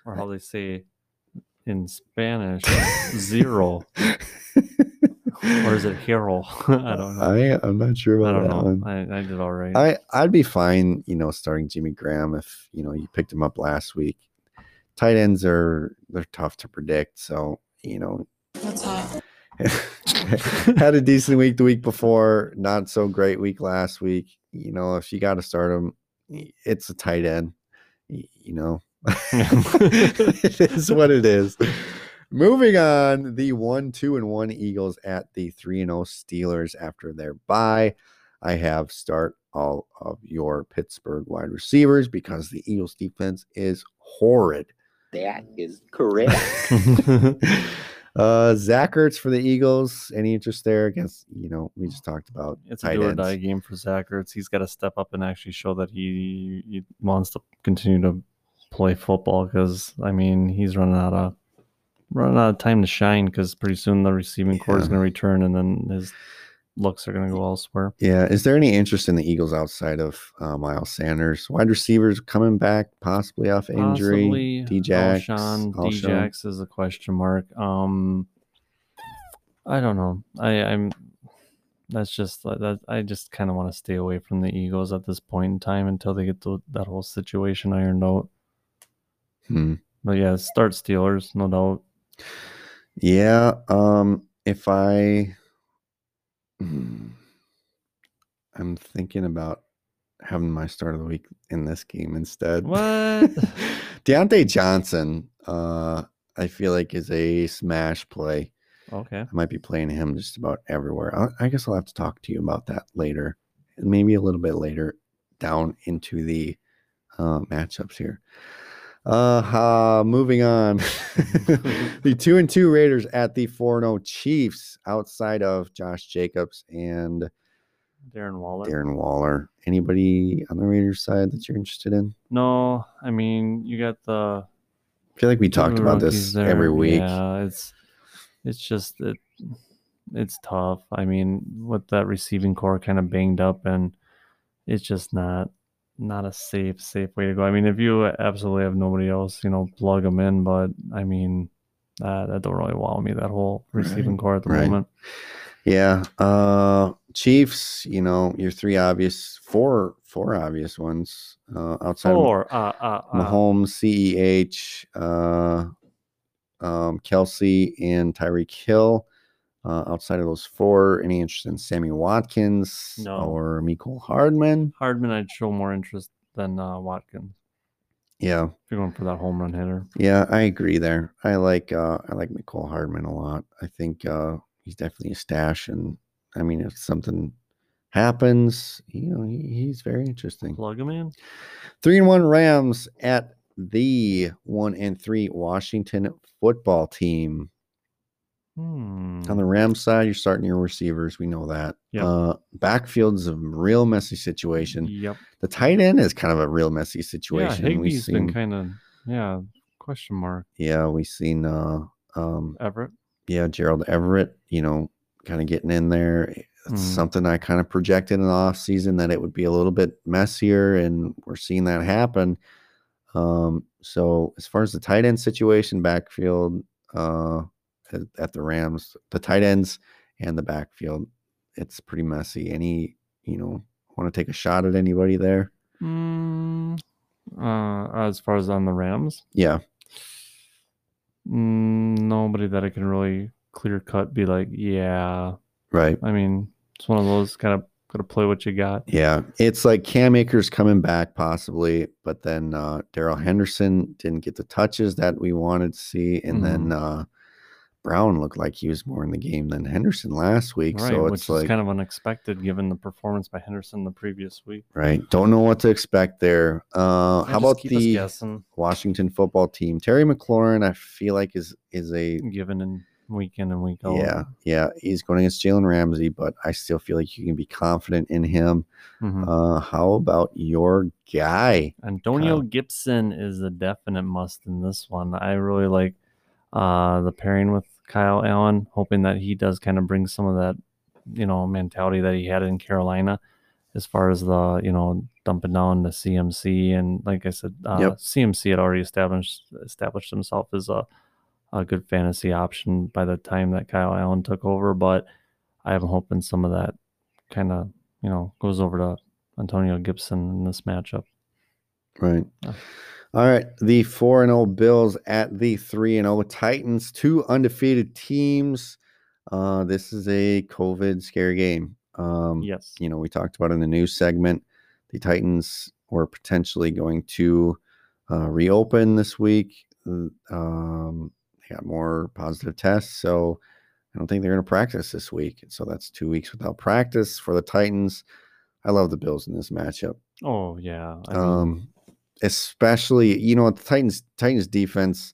or how they say in Spanish, zero, or is it hero? I don't know. I I'm not sure about I don't that know. one. I, I did all right. I I'd be fine, you know, starting Jimmy Graham if you know you picked him up last week. Tight ends are they're tough to predict, so you know. That's hot. had a decent week the week before, not so great week last week. You know, if you got to start him, it's a tight end. You know, it is what it is. Moving on, the one, two, and one Eagles at the three and zero Steelers after their bye. I have start all of your Pittsburgh wide receivers because the Eagles defense is horrid. That is correct. uh Zach Ertz for the Eagles. Any interest there? Against you know, we just talked about it's a do or ends. die game for Zach Ertz. He's got to step up and actually show that he, he wants to continue to play football because I mean he's running out of running out of time to shine because pretty soon the receiving core is going to return and then his looks are going to go elsewhere. Yeah. Is there any interest in the Eagles outside of uh, Miles Sanders? Wide receivers coming back possibly off injury. Djax, Alshon, Alshon. Djax is a question mark. Um, I don't know. I, I'm. That's just that. I just kind of want to stay away from the Eagles at this point in time until they get the, that whole situation ironed out. Hmm. But yeah, start Steelers, no doubt. Yeah. Um, if I Hmm. I'm thinking about having my start of the week in this game instead. What? Diontae Johnson, uh, I feel like is a smash play. Okay. I might be playing him just about everywhere. I, I guess I'll have to talk to you about that later, and maybe a little bit later down into the uh, matchups here. Uh, uh moving on. the two and two Raiders at the four and zero Chiefs outside of Josh Jacobs and Darren Waller. Darren Waller. Anybody on the Raiders side that you're interested in? No, I mean you got the I feel like we talked about this every week. Yeah, it's it's just it, it's tough. I mean, with that receiving core kind of banged up, and it's just not not a safe safe way to go. I mean, if you absolutely have nobody else, you know, plug them in. But I mean, uh, that don't really wow me. That whole receiving Right, core at the right. moment. Yeah. Uh Chiefs, you know, your three obvious four four obvious ones. Uh outside of uh, uh, uh, Mahomes, CEH, uh um Kelce and Tyreek Hill. Uh, outside of those four, any interest in Sammy Watkins No. or Mecole Hardman? Hardman, I'd show more interest than uh, Watkins. Yeah, If you're going for that home run hitter, yeah, I agree there. I like uh I like Mecole Hardman a lot. I think uh he's definitely a stash and I mean if something happens, you know, he, he's very interesting. plug him in. Three and one Rams at the one and three Washington football team. Hmm. On the Rams side, you're starting your receivers. We know that. Yep. Uh, backfield's a real messy situation. Yep. The tight end is kind of a real messy Yeah, situation. we've Higbee's been seen, kind of yeah question mark. yeah, we've seen, uh, um, Everett. yeah, Gerald Everett, you know, kind of getting in there. it's Mhm. something I kind of projected in the off season that it would be a little bit messier, and we're seeing that happen. Um, so as far as the tight end situation, backfield uh, at, the Rams, the tight ends and the backfield, it's pretty messy. Any, you know, want to take a shot at anybody there? Mm, uh, as far as on the Rams, Yeah, mm, nobody that I can really clear cut be like, yeah. right. I mean, it's one of those kind of got to play what you got. Yeah, it's like Cam Akers coming back possibly, but then uh, Darrell Henderson didn't get the touches that we wanted to see, and then uh, Brown looked like he was more in the game than Henderson last week. Right, so which it's is like kind of unexpected given the performance by Henderson the previous week. right, don't know what to expect there. Uh, how about the Washington football team? Terry McLaurin, I feel like is is a given in week in and week out? yeah yeah he's going against Jalen Ramsey, but I still feel like you can be confident in him. Mhm. Uh, how about your guy? Antonio Kyle. Gibson is a definite must in this one. I really like uh, the pairing with Kyle Allen, hoping that he does kind of bring some of that, you know, mentality that he had in Carolina, as far as the you know dumping down the CMC and like I said, uh, Yep. CMC had already established established himself as a a good fantasy option by the time that Kyle Allen took over, but I'm hoping some of that kind of you know goes over to Antonio Gibson in this matchup. Right. Yeah. All right. The 4 and 0 Bills at the 3 and 0 Titans, two undefeated teams. Uh, this is a COVID scare game. Um, Yes. You know, we talked about in the news segment, the Titans were potentially going to uh, reopen this week. Uh, Um, they got more positive tests. So I don't think they're going to practice this week. So that's two weeks without practice for the Titans. I love the Bills in this matchup Oh yeah. I mean, um, especially you know the Titans Titans defense,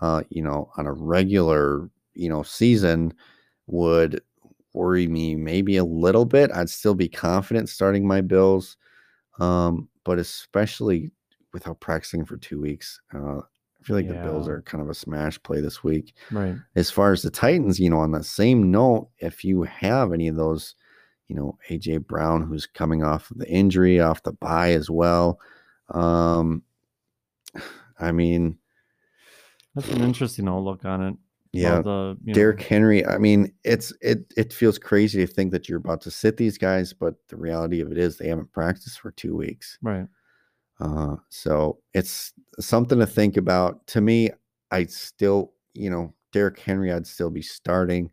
uh, you know, on a regular you know season would worry me maybe a little bit. I'd still be confident starting my Bills, um, but especially without practicing for two weeks, uh, I feel like the Bills are kind of a smash play this week right. as far as the Titans, you know, on the same note, if you have any of those, you know, AJ Brown who's coming off of the injury, off the bye as well. Um, I mean, That's an interesting outlook on it. yeah, the you know, Derrick Henry. I mean, it's it it feels crazy to think that you're about to sit these guys, but the reality of it is they haven't practiced for two weeks. Right. Uh, so it's something to think about. To me, I still, you know, Derrick Henry, I'd still be starting,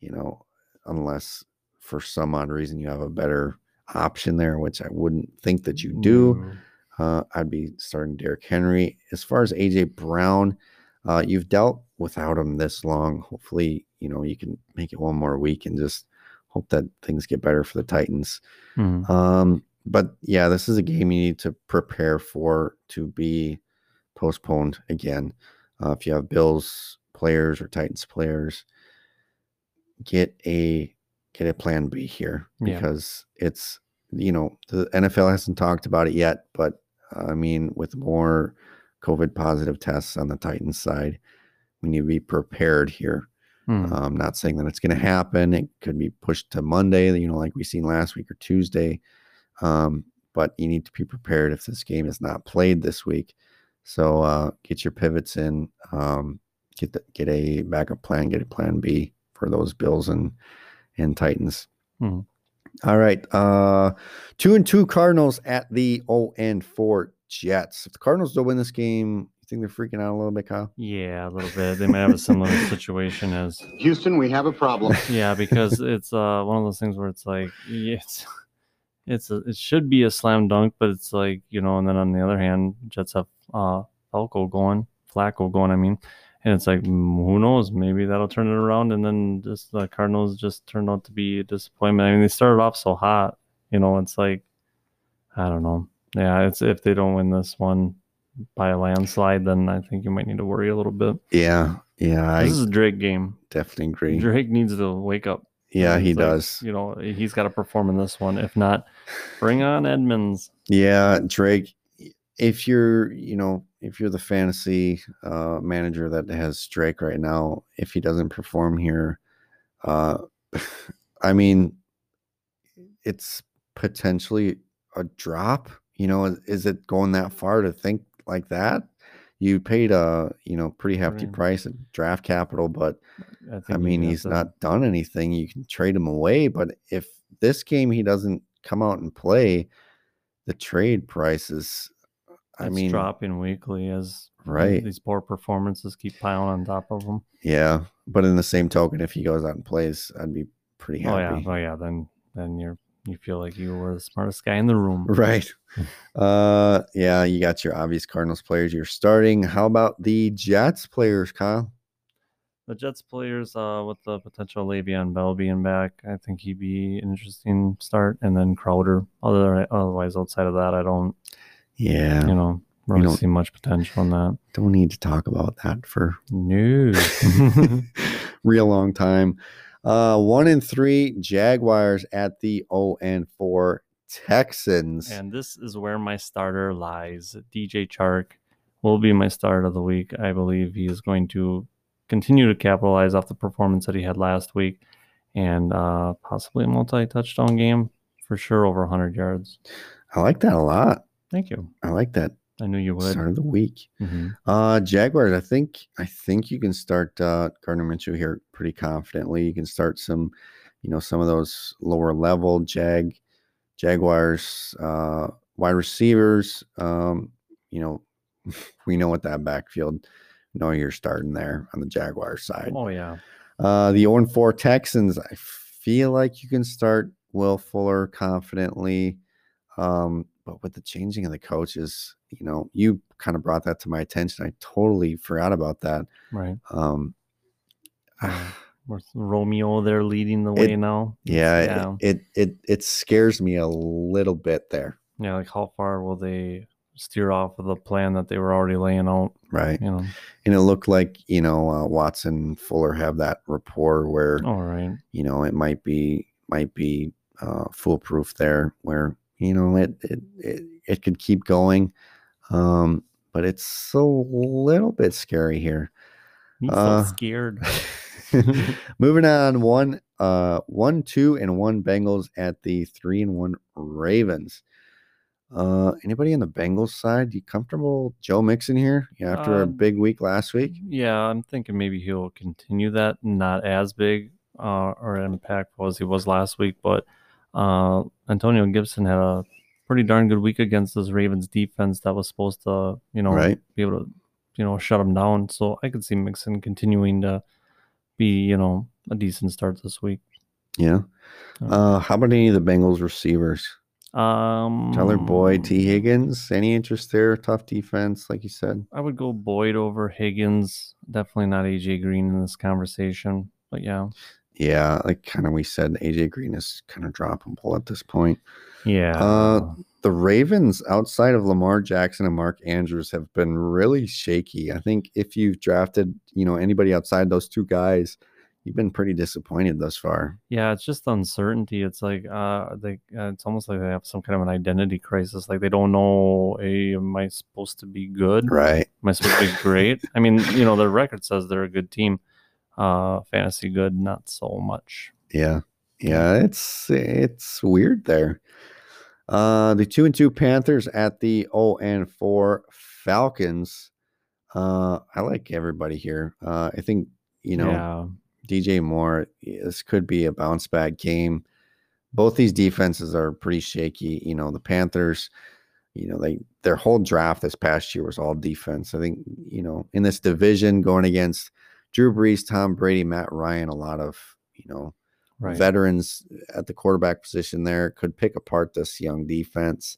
you know, unless for some odd reason you have a better option there, which I wouldn't think that you do. No. Uh, I'd be starting Derrick Henry. As far as AJ Brown, uh, you've dealt without him this long. Hopefully, you know, you can make it one more week and just hope that things get better for the Titans. Mhm. Um, but yeah, this is a game you need to prepare for to be postponed again. Uh, if you have Bills players or Titans players, get a get a plan B here Yeah. because it's you know the NFL hasn't talked about it yet, but I mean with more COVID positive tests on the Titans side, we need to be prepared here. I'm not saying that it's going to happen. It could be pushed to Monday, you know, like we seen last week or Tuesday. Um, but you need to be prepared if this game is not played this week. So uh, get your pivots in, um, get the, get a backup plan, get a plan B for those Bills and and Titans. Mhm. All right, uh, two and two Cardinals at the O and four Jets. If the Cardinals don't win this game, you think they're freaking out a little bit, Kyle? Yeah, a little bit. They might have a similar situation as Houston, we have a problem. yeah, because it's uh one of those things where it's like yeah, it's it's a, it should be a slam dunk, but it's like you know, and then on the other hand, Jets have uh Falco going, Flacco going. I mean, and it's like mm, who knows? Maybe that'll turn it around, and then just the Cardinals just turned out to be a disappointment. I mean, they started off so hot, you know. It's like I don't know. Yeah, it's if they don't win this one by a landslide, then I think you might need to worry a little bit. Yeah, yeah, I this is a Drake game. definitely agree. Drake needs to wake up. Yeah, he It's like, does. You know, he's got to perform in this one. If not, bring on Edmonds. Yeah, Drake. If you're, you know, if you're the fantasy uh, manager that has Drake right now, if he doesn't perform here, uh, I mean, it's potentially a drop. You know, is, it going that far to think like that? You paid a you know pretty hefty price at draft capital, but I, think I mean he's to- not done anything. You can trade him away, but if this game he doesn't come out and play, the trade price is. I mean, dropping weekly as Right. these poor performances keep piling on top of them. yeah. But in the same token, if he goes out and plays, I'd be pretty happy. Oh yeah, oh yeah. Then then you're you feel like you were the smartest guy in the room. Right. Uh yeah, you got your obvious Cardinals players you're starting. How about the Jets players, Kyle? The Jets players, uh, with the potential Le'Veon Bell being back, I think he'd be an interesting start. And then Crowder. Other otherwise, outside of that, I don't, Yeah. you know, really don't- see much potential in that. Don't need to talk about that for No. real long time. Uh one in three Jaguars at the 0 and 4 Texans. and this is where my starter lies. DJ Chark will be my start of the week. I believe he is going to continue to capitalize off the performance that he had last week and uh, possibly a multi touchdown game for sure over 100 yards. I like that a lot. Thank you. I like that I knew you would. start of the week. Mhm. Uh Jaguars, I think I think you can start uh Gardner Minshew here pretty confidently. You can start some, you know, some of those lower level Jag Jaguars uh wide receivers. Um, you know, we know what that backfield No, you're starting there on the Jaguar side. Oh, yeah. Uh the 0 4 Texans, I feel like you can start Will Fuller confidently. Um, but with the changing of the coaches, you know, you kind of brought that to my attention. I totally forgot about that. Right. Um. With Romeo there leading the way It- now. yeah, it- Yeah. It, it it scares me a little bit there. Yeah. Like, how far will they steer off of the plan that they were already laying out? Right. You know, And it looked like, you know, uh, Watson and Fuller have that rapport where all right. you know it might be might be uh, foolproof there where you know it it it, it could keep going um but it's a little bit scary here. He's Uh, so scared. moving on one uh one two and one bengals at the three and one ravens. Uh anybody on the bengals side you comfortable joe mixon here yeah, after a Um, big week last week? Yeah, I'm thinking maybe he'll continue that, not as big uh, or impactful as he was last week, but uh, Antonio Gibson had a pretty darn good week against this Ravens defense that was supposed to, you know, Right. be able to, you know, shut him down. So I could see Mixon continuing to be, you know, a decent start this week. yeah uh how about any of the bengals receivers Um, Tyler Boyd, T. Higgins. Any interest there? Tough defense, like you said. I would go Boyd over Higgins. Definitely not AJ Green in this conversation, but yeah, Yeah, like kind of we said, AJ Green is kind of droppable at this point. yeah. Uh, the Ravens, outside of Lamar Jackson and Mark Andrews, have been really shaky. I think if you've drafted, you know, anybody outside those two guys, you've been pretty disappointed thus far. Yeah, it's just uncertainty. It's like uh, they uh, it's almost like they have some kind of an identity crisis. Like they don't know, hey, am I supposed to be good? Right. Am I supposed to be great? I mean, you know, their record says they're a good team. Uh, fantasy good, not so much. Yeah. Yeah, it's it's weird there. Uh the two and two Panthers at the 0 and 4 Falcons. Uh I like everybody here. Uh I think, you know, yeah, DJ Moore, this could be a bounce back game. Both these defenses are pretty shaky. You know, the Panthers, you know, they their whole draft this past year was all defense. I think, you know, in this division going against Drew Brees, Tom Brady, Matt Ryan, a lot of, you know, right. veterans at the quarterback position there could pick apart this young defense.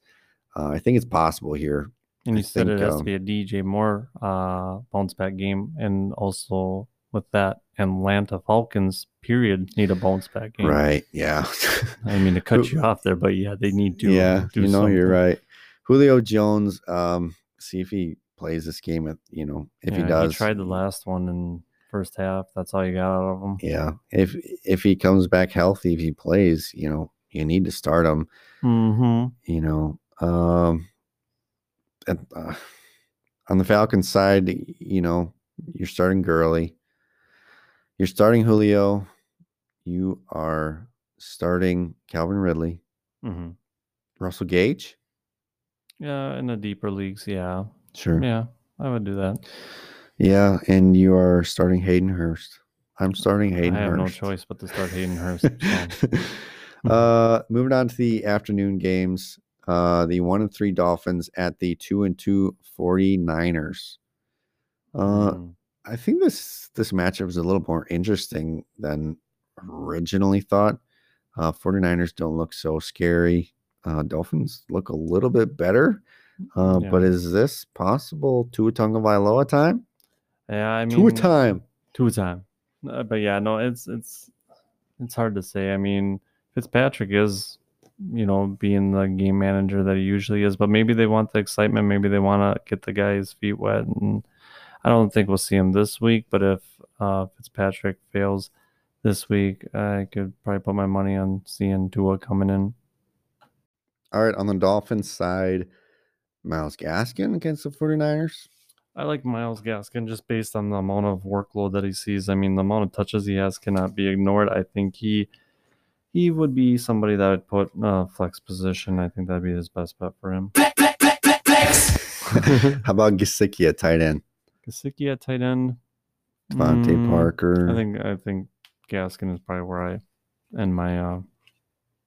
Uh, I think it's possible here. and I you said it has um, to be a DJ Moore uh, bounce back game, and also with that, Atlanta Falcons period need a bounce back game. Right. Yeah. I mean to cut you off there, but yeah, they need to. yeah, do you know you're right. Julio Jones, um, see if he plays this game. At you know, if he Yeah, does, tried the last one in first half. That's all you got out of him. yeah. If if he comes back healthy, if he plays, you know, you need to start him. Mm-hmm. You know, um, and, uh, on the Falcons side, you know, you're starting Gurley, you're starting Julio, you are starting Calvin Ridley, hmm Russell Gage? Yeah, in the deeper leagues, yeah, Sure. yeah, I would do that. Yeah, and you are starting Hayden Hurst. I'm starting Hayden I have Hurst. no choice but to start Hayden Hurst. uh, moving on to the afternoon games. Uh, the one and three Dolphins at the two and two 49ers. Uh, Mm. I think this this matchup is a little more interesting than originally thought. Uh, 49ers don't look so scary. Uh, Dolphins look a little bit better. Uh, Yeah. But is this possible Tua Tagovailoa time? Yeah, I mean, two time. two time. Uh, but yeah, no, it's it's it's hard to say. I mean, Fitzpatrick is, you know, being the game manager that he usually is, but maybe they want the excitement. Maybe they want to get the guy's feet wet, and I don't think we'll see him this week. But if uh, Fitzpatrick fails this week, I could probably put my money on seeing Tua coming in. All right, on the Dolphins side, Myles Gaskin against the 49ers. I like Myles Gaskin just based on the amount of workload that he sees. I mean, the amount of touches he has cannot be ignored. I think he he would be somebody that would put uh, flex position. I think that'd be his best bet for him. How about Gesicki at tight end? Gesicki at tight end. DeVante Mm, Parker. I think I think Gaskin is probably where I end my uh,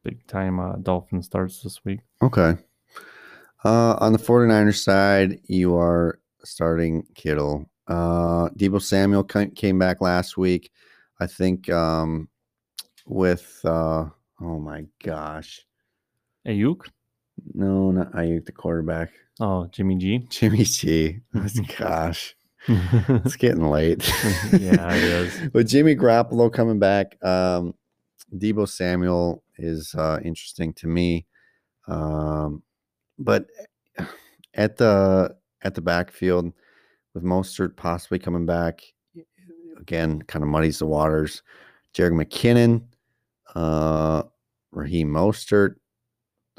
big time uh, Dolphin starts this week. Okay. Uh, on the 49ers side, you are starting Kittle. Uh, Deebo Samuel came back last week. I think um, with, uh, oh my gosh. Aiyuk. No, not Aiyuk, the quarterback. Oh, Jimmy G. Jimmy G. gosh. It's getting late. Yeah, it is. With Jimmy Garoppolo coming back, um, Deebo Samuel is uh, interesting to me. Um, but at the at the backfield, with Mostert possibly coming back, again, kind of muddies the waters. Jerick McKinnon, uh, Raheem Mostert.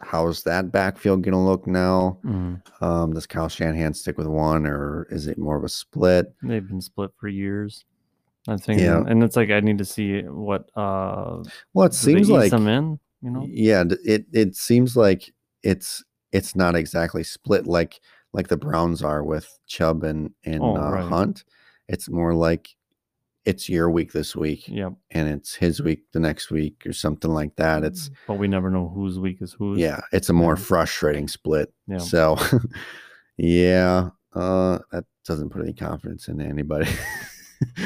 How's that backfield going to look now? Mhm. Um, does Kyle Shanahan stick with one, or is it more of a split? They've been split for years. I think, Yeah. and it's like I need to see what uh Well, it seems like them in, you know. yeah, it it seems like it's it's not exactly split like like the Browns are with Chubb and and Oh, uh, right. Hunt. It's more like it's your week this week, Yep. and it's his week the next week, or something like that. It's But we never know whose week is whose. yeah, it's a more Yeah. frustrating split. Yeah. So, yeah, uh, that doesn't put any confidence in anybody.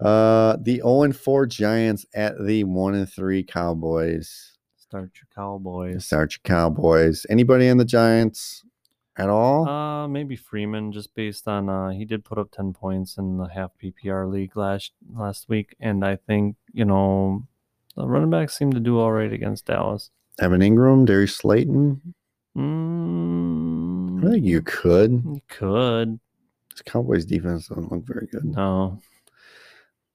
uh, the 0 and 4 Giants at the 1 and 3 Cowboys. Start your Cowboys. Start your Cowboys. Anybody in the Giants at all? Uh, maybe Freeman, just based on uh, he did put up ten points in the half PPR league last last week, and I think you know the running backs seem to do all right against Dallas. Evan Engram, Darius Slayton. Mm, I think you could. you could This Cowboys defense doesn't look very good. no,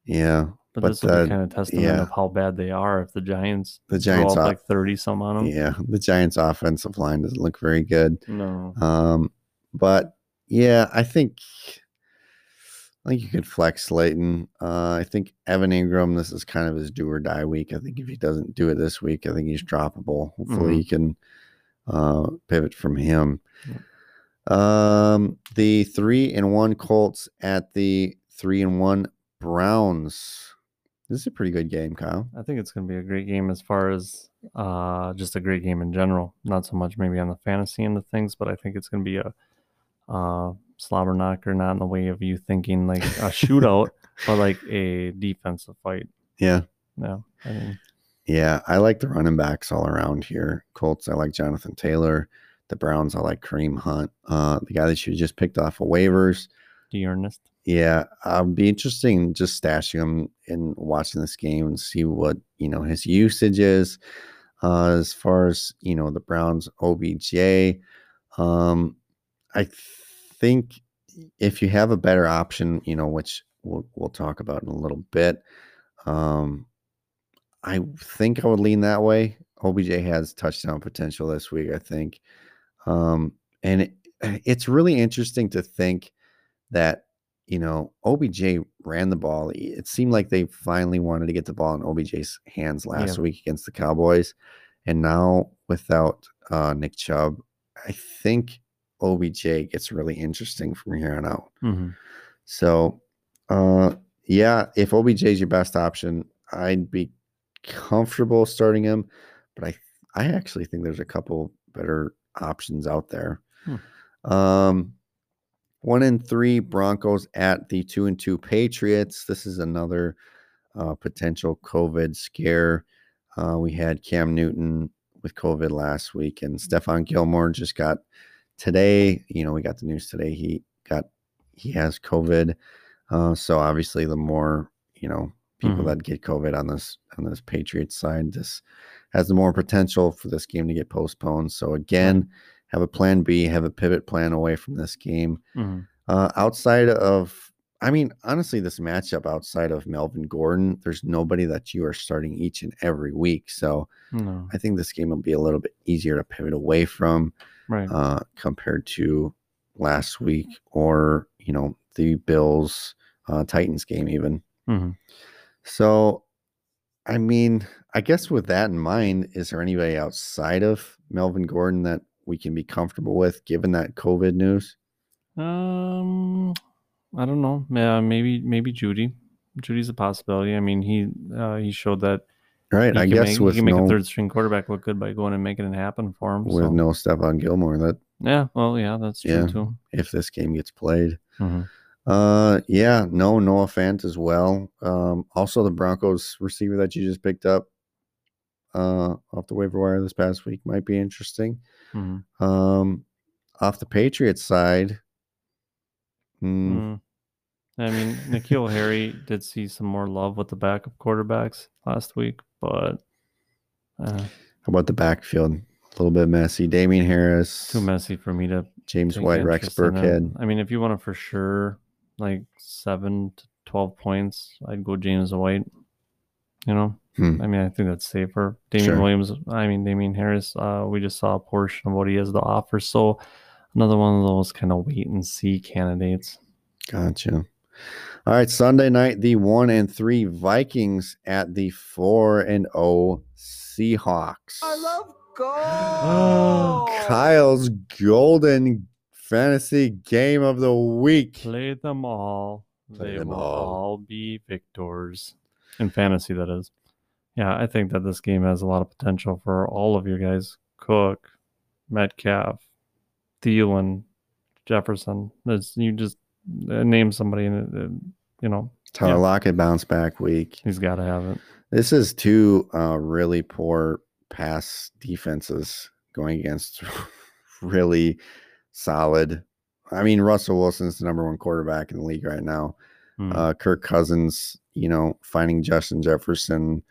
Yeah, but, But, this would uh, be kind of testament yeah. of how bad they are if the Giants the Giants. off- like thirty some on them. yeah, the Giants' offensive line doesn't look very good. No, Um, but yeah, I think I think you could flex Slayton. Uh, I think Evan Engram. This is kind of his do or die week. I think if he doesn't do it this week, I think he's droppable. Hopefully, Mhm. he can uh, pivot from him. Um, the three and one Colts at the three and one Browns. This is a pretty good game, Kyle. I think it's going to be a great game as far as uh, just a great game in general. Not so much maybe on the fantasy end of things, but I think it's going to be a uh, slobber knocker, not in the way of you thinking like a shootout, but like a defensive fight. Yeah. Yeah, I mean, Yeah, I like the running backs all around here. Colts, I like Jonathan Taylor. The Browns, I like Kareem Hunt. Uh, the guy that you just picked off of waivers. D'Ernest. Yeah, I'll be interesting just stashing him and watching this game and see what you know his usage is. Uh, as far as you know, the Browns OBJ. Um, I think if you have a better option, you know, which we'll we'll talk about in a little bit. Um, I think I would lean that way. OBJ has touchdown potential this week, I think. Um, and it, it's really interesting to think that, you know, OBJ ran the ball. It seemed like they finally wanted to get the ball in OBJ's hands last Yeah. week against the Cowboys. And now without uh, Nick Chubb. I think OBJ gets really interesting from here on out. hmm So, uh, yeah, if OBJ is your best option, I'd be comfortable starting him. But I, I actually think there's a couple better options out there. Um, one and three Broncos at the two and two Patriots. This is another uh, potential COVID scare. Uh, we had Cam Newton with COVID last week, and Stephon Gilmore just got today. You know, we got the news today. He got he has COVID. Uh, so obviously, the more you know people Mhm. that get COVID on this on this Patriots side, this has the more potential for this game to get postponed. So again, have a plan B, have a pivot plan away from this game. hmm Uh, outside of, I mean, honestly, this matchup outside of Melvin Gordon, there's nobody that you are starting each and every week. So No. I think this game will be a little bit easier to pivot away from Right. uh, compared to last week or, you know, the Bills uh, Titans game, even. hmm So, I mean, I guess with that in mind, is there anybody outside of Melvin Gordon that we can be comfortable with given that COVID news? Um, I don't know. Yeah, maybe maybe Jeudy. Jeudy's a possibility. I mean, he uh, he showed that Right. I guess make, with he can make no a third string quarterback look good by going and making it happen for him. with so. no Stephon Gilmore, that Yeah, well, yeah, that's true Yeah. too. if this game gets played. Mhm. Uh yeah, no Noah Fant as well. Um also the Broncos receiver that you just picked up uh off the waiver wire this past week might be interesting. Mhm. Um off the Patriots side, mm, Mm. I mean, N'Keal Harry did see some more love with the backup quarterbacks last week, but uh, how about the backfield? A little bit messy. Damien Harris, too messy for me to James White, Rex. Burkhead. I mean, if you want to for sure like seven to twelve points, I'd go James White. You know, Hmm. I mean, I think that's safer. Damian Sure. Williams, I mean, Damien Harris. Uh, we just saw a portion of what he has to offer, so another one of those kind of wait and see candidates. Gotcha. All right, Sunday night, the one and three Vikings at the four and oh Seahawks. I love Oh. gold. Kyle's golden fantasy game of the week. Play them all. Play they them will all. all be victors in fantasy. That is. Yeah, I think that this game has a lot of potential for all of you guys. Cook, Metcalf, Thielen, Jefferson. There's, you just uh, name somebody, and uh, you know Tyler Yeah. Lockett bounce back week. he's got to have it. This is two uh, really poor pass defenses going against really solid. I mean, Russell Wilson's the number one quarterback in the league right now. Mm. uh, Kirk Cousins, you know, finding Justin Jefferson,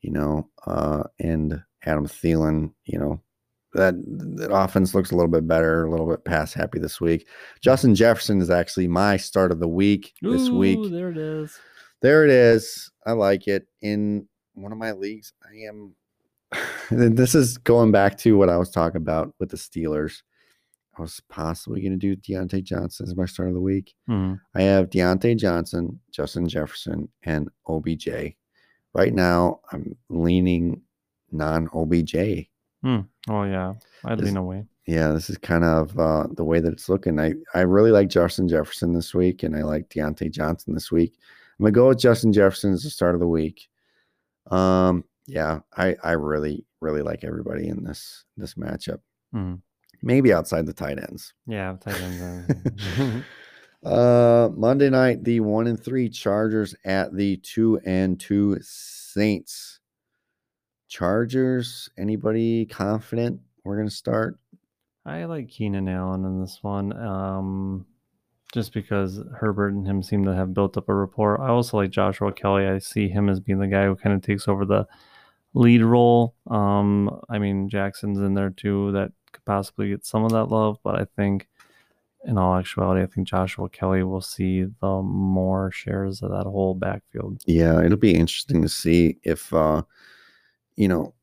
you know, uh, and Adam Thielen, you know, that, that offense looks a little bit better, a little bit pass happy this week. Justin Jefferson is actually my start of the week this week. There it is. There it is. I like it. In one of my leagues, I am. this is going back to what I was talking about with the Steelers. I was possibly going to do Diontae Johnson as my start of the week. Mhm. I have Diontae Johnson, Justin Jefferson, and OBJ. Right now, I'm leaning non OBJ. Oh yeah, I'd Is- lean away. Yeah, this is kind of uh, the way that it's looking. I, I really like Justin Jefferson this week, and I like Deontay Johnson this week. I'm gonna go with Justin Jefferson as the start of the week. Um, yeah, I I really really like everybody in this this matchup. Mhm. Maybe outside the tight ends. Yeah, tight ends. uh, Uh, Monday night, the one and three Chargers at the two and two Saints. Chargers. Anybody confident? We're gonna start. I like Keenan Allen in this one, um, just because Herbert and him seem to have built up a rapport. I also like Joshua Kelley. I see him as being the guy who kind of takes over the lead role. Um, I mean Jackson's in there too. That could possibly get some of that love, but I think, in all actuality, I think Joshua Kelley will see the more shares of that whole backfield. Yeah, it'll be interesting to see if uh you know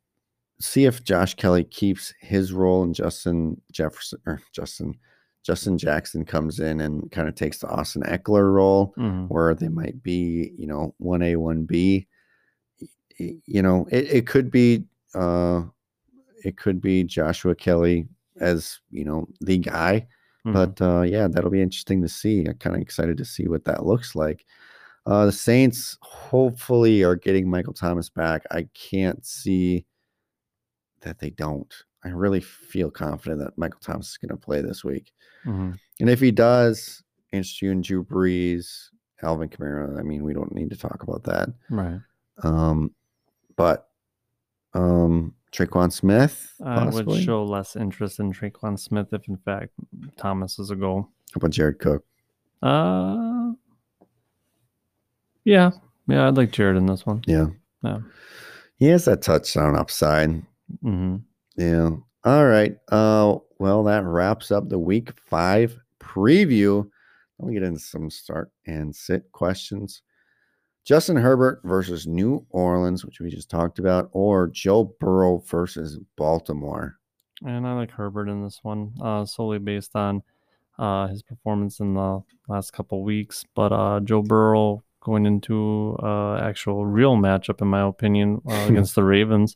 see if Josh Kelley keeps his role and Justin Jefferson or Justin Justin Jackson comes in and kind of takes the Austin Ekeler role Mhm. where they might be, you know, 1A, 1B. You know, it, it could be uh it could be Joshua Kelley as you know the guy. Mhm. But uh, yeah, that'll be interesting to see. I'm kind of excited to see what that looks like. Uh, the Saints hopefully are getting Michael Thomas back. I can't see that they don't. I really feel confident that Michael Thomas is going to play this week. Mhm. And if he does, and Drew Brees, Alvin Kamara. I mean, we don't need to talk about that. right. Um, but um, Tre'Quan Smith, I would show less interest in Tre'Quan Smith if, in fact, Thomas is a goal. How about Jared Cook? Uh, yeah, yeah, I'd like Jared in this one. Yeah. Yeah. He has that touchdown upside. hmm Yeah. All right. Uh well, that wraps up the week five preview. Let me get into some start and sit questions. Justin Herbert versus New Orleans, which we just talked about, or Joe Burrow versus Baltimore. And I like Herbert in this one, uh, solely based on uh, his performance in the last couple weeks. But uh, Joe Burrow going into uh, actual real matchup, in my opinion, uh, against the Ravens.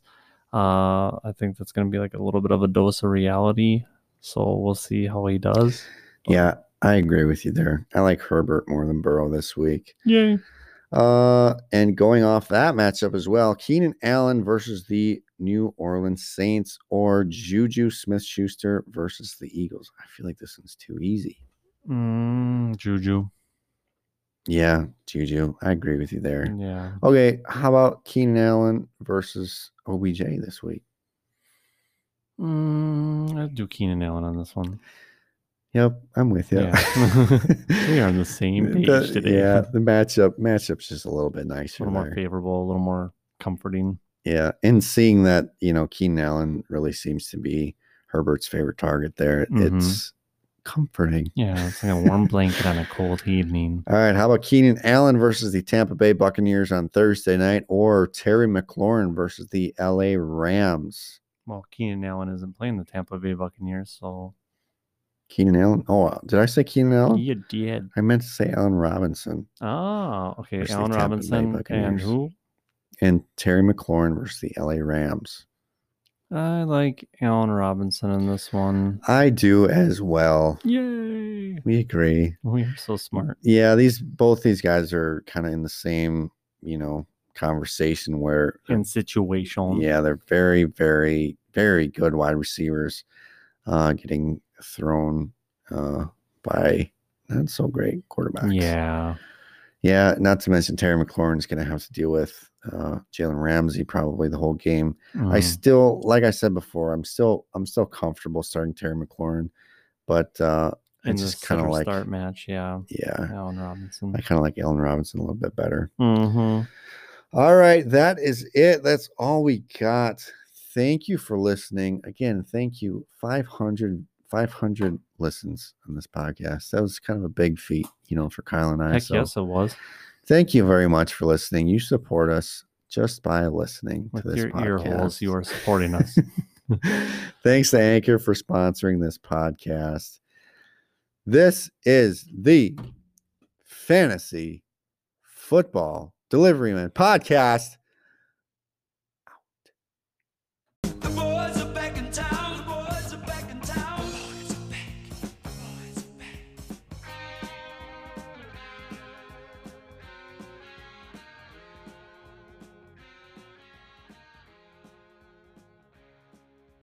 Uh, I think that's going to be like a little bit of a dose of reality. So we'll see how he does. Yeah, I agree with you there. I like Herbert more than Burrow this week. Yay. Uh, and going off that matchup as well, Keenan Allen versus the New Orleans Saints or Juju Smith Schuster versus the Eagles. I feel like this one's too easy. Mm, Juju. Yeah, Juju. I agree with you there. Yeah. Okay, how about Keenan Allen versus OBJ this week? Mm, I'd do Keenan Allen on this one. Yep, I'm with you. Yeah. we are on the same page The- today. Yeah, the matchup matchup's just a little bit nicer. a little more there. favorable, a little more comforting. Yeah, and seeing that you know Keenan Allen really seems to be Herbert's favorite target there, Mhm. it's comforting. Yeah, it's like a warm blanket on a cold evening. All right, how about Keenan Allen versus the Tampa Bay Buccaneers on Thursday night, or Terry McLaurin versus the LA Rams? Well, Keenan Allen isn't playing the Tampa Bay Buccaneers, so Keenan Allen. Oh, uh, did I say Keenan Allen? you did. I meant to say Allen Robinson Oh, okay. Allen Robinson and who? and Terry McLaurin versus the LA Rams. I like Allen Robinson in this one. I do as well. Yay! We agree. We are so smart. Yeah, these both these guys are kind of in the same, you know, conversation where In situation. yeah, they're very, very, very good wide receivers, uh, getting thrown uh by not so great quarterbacks. Yeah. Yeah, not to mention Terry McLaurin's gonna have to deal with uh Jalen Ramsey probably the whole game. I Mm. still, like I said before, I'm still I'm still comfortable starting Terry McLaurin, but uh I in just kind of like start match, yeah. yeah, Allen Robinson. I kind of like Allen Robinson a little bit better. Mm-hmm. All right, that is it. That's all we got. Thank you for listening. Again, thank you. 500, 500 listens on this podcast. That was kind of a big feat, you know, for Kyle and I. Heck so yes, it was. thank you very much for listening. You support us just by listening With to this your ear holes, podcast. you are supporting us. Thanks to Anchor for sponsoring this podcast. This is the Fantasy Football Delivery Man podcast.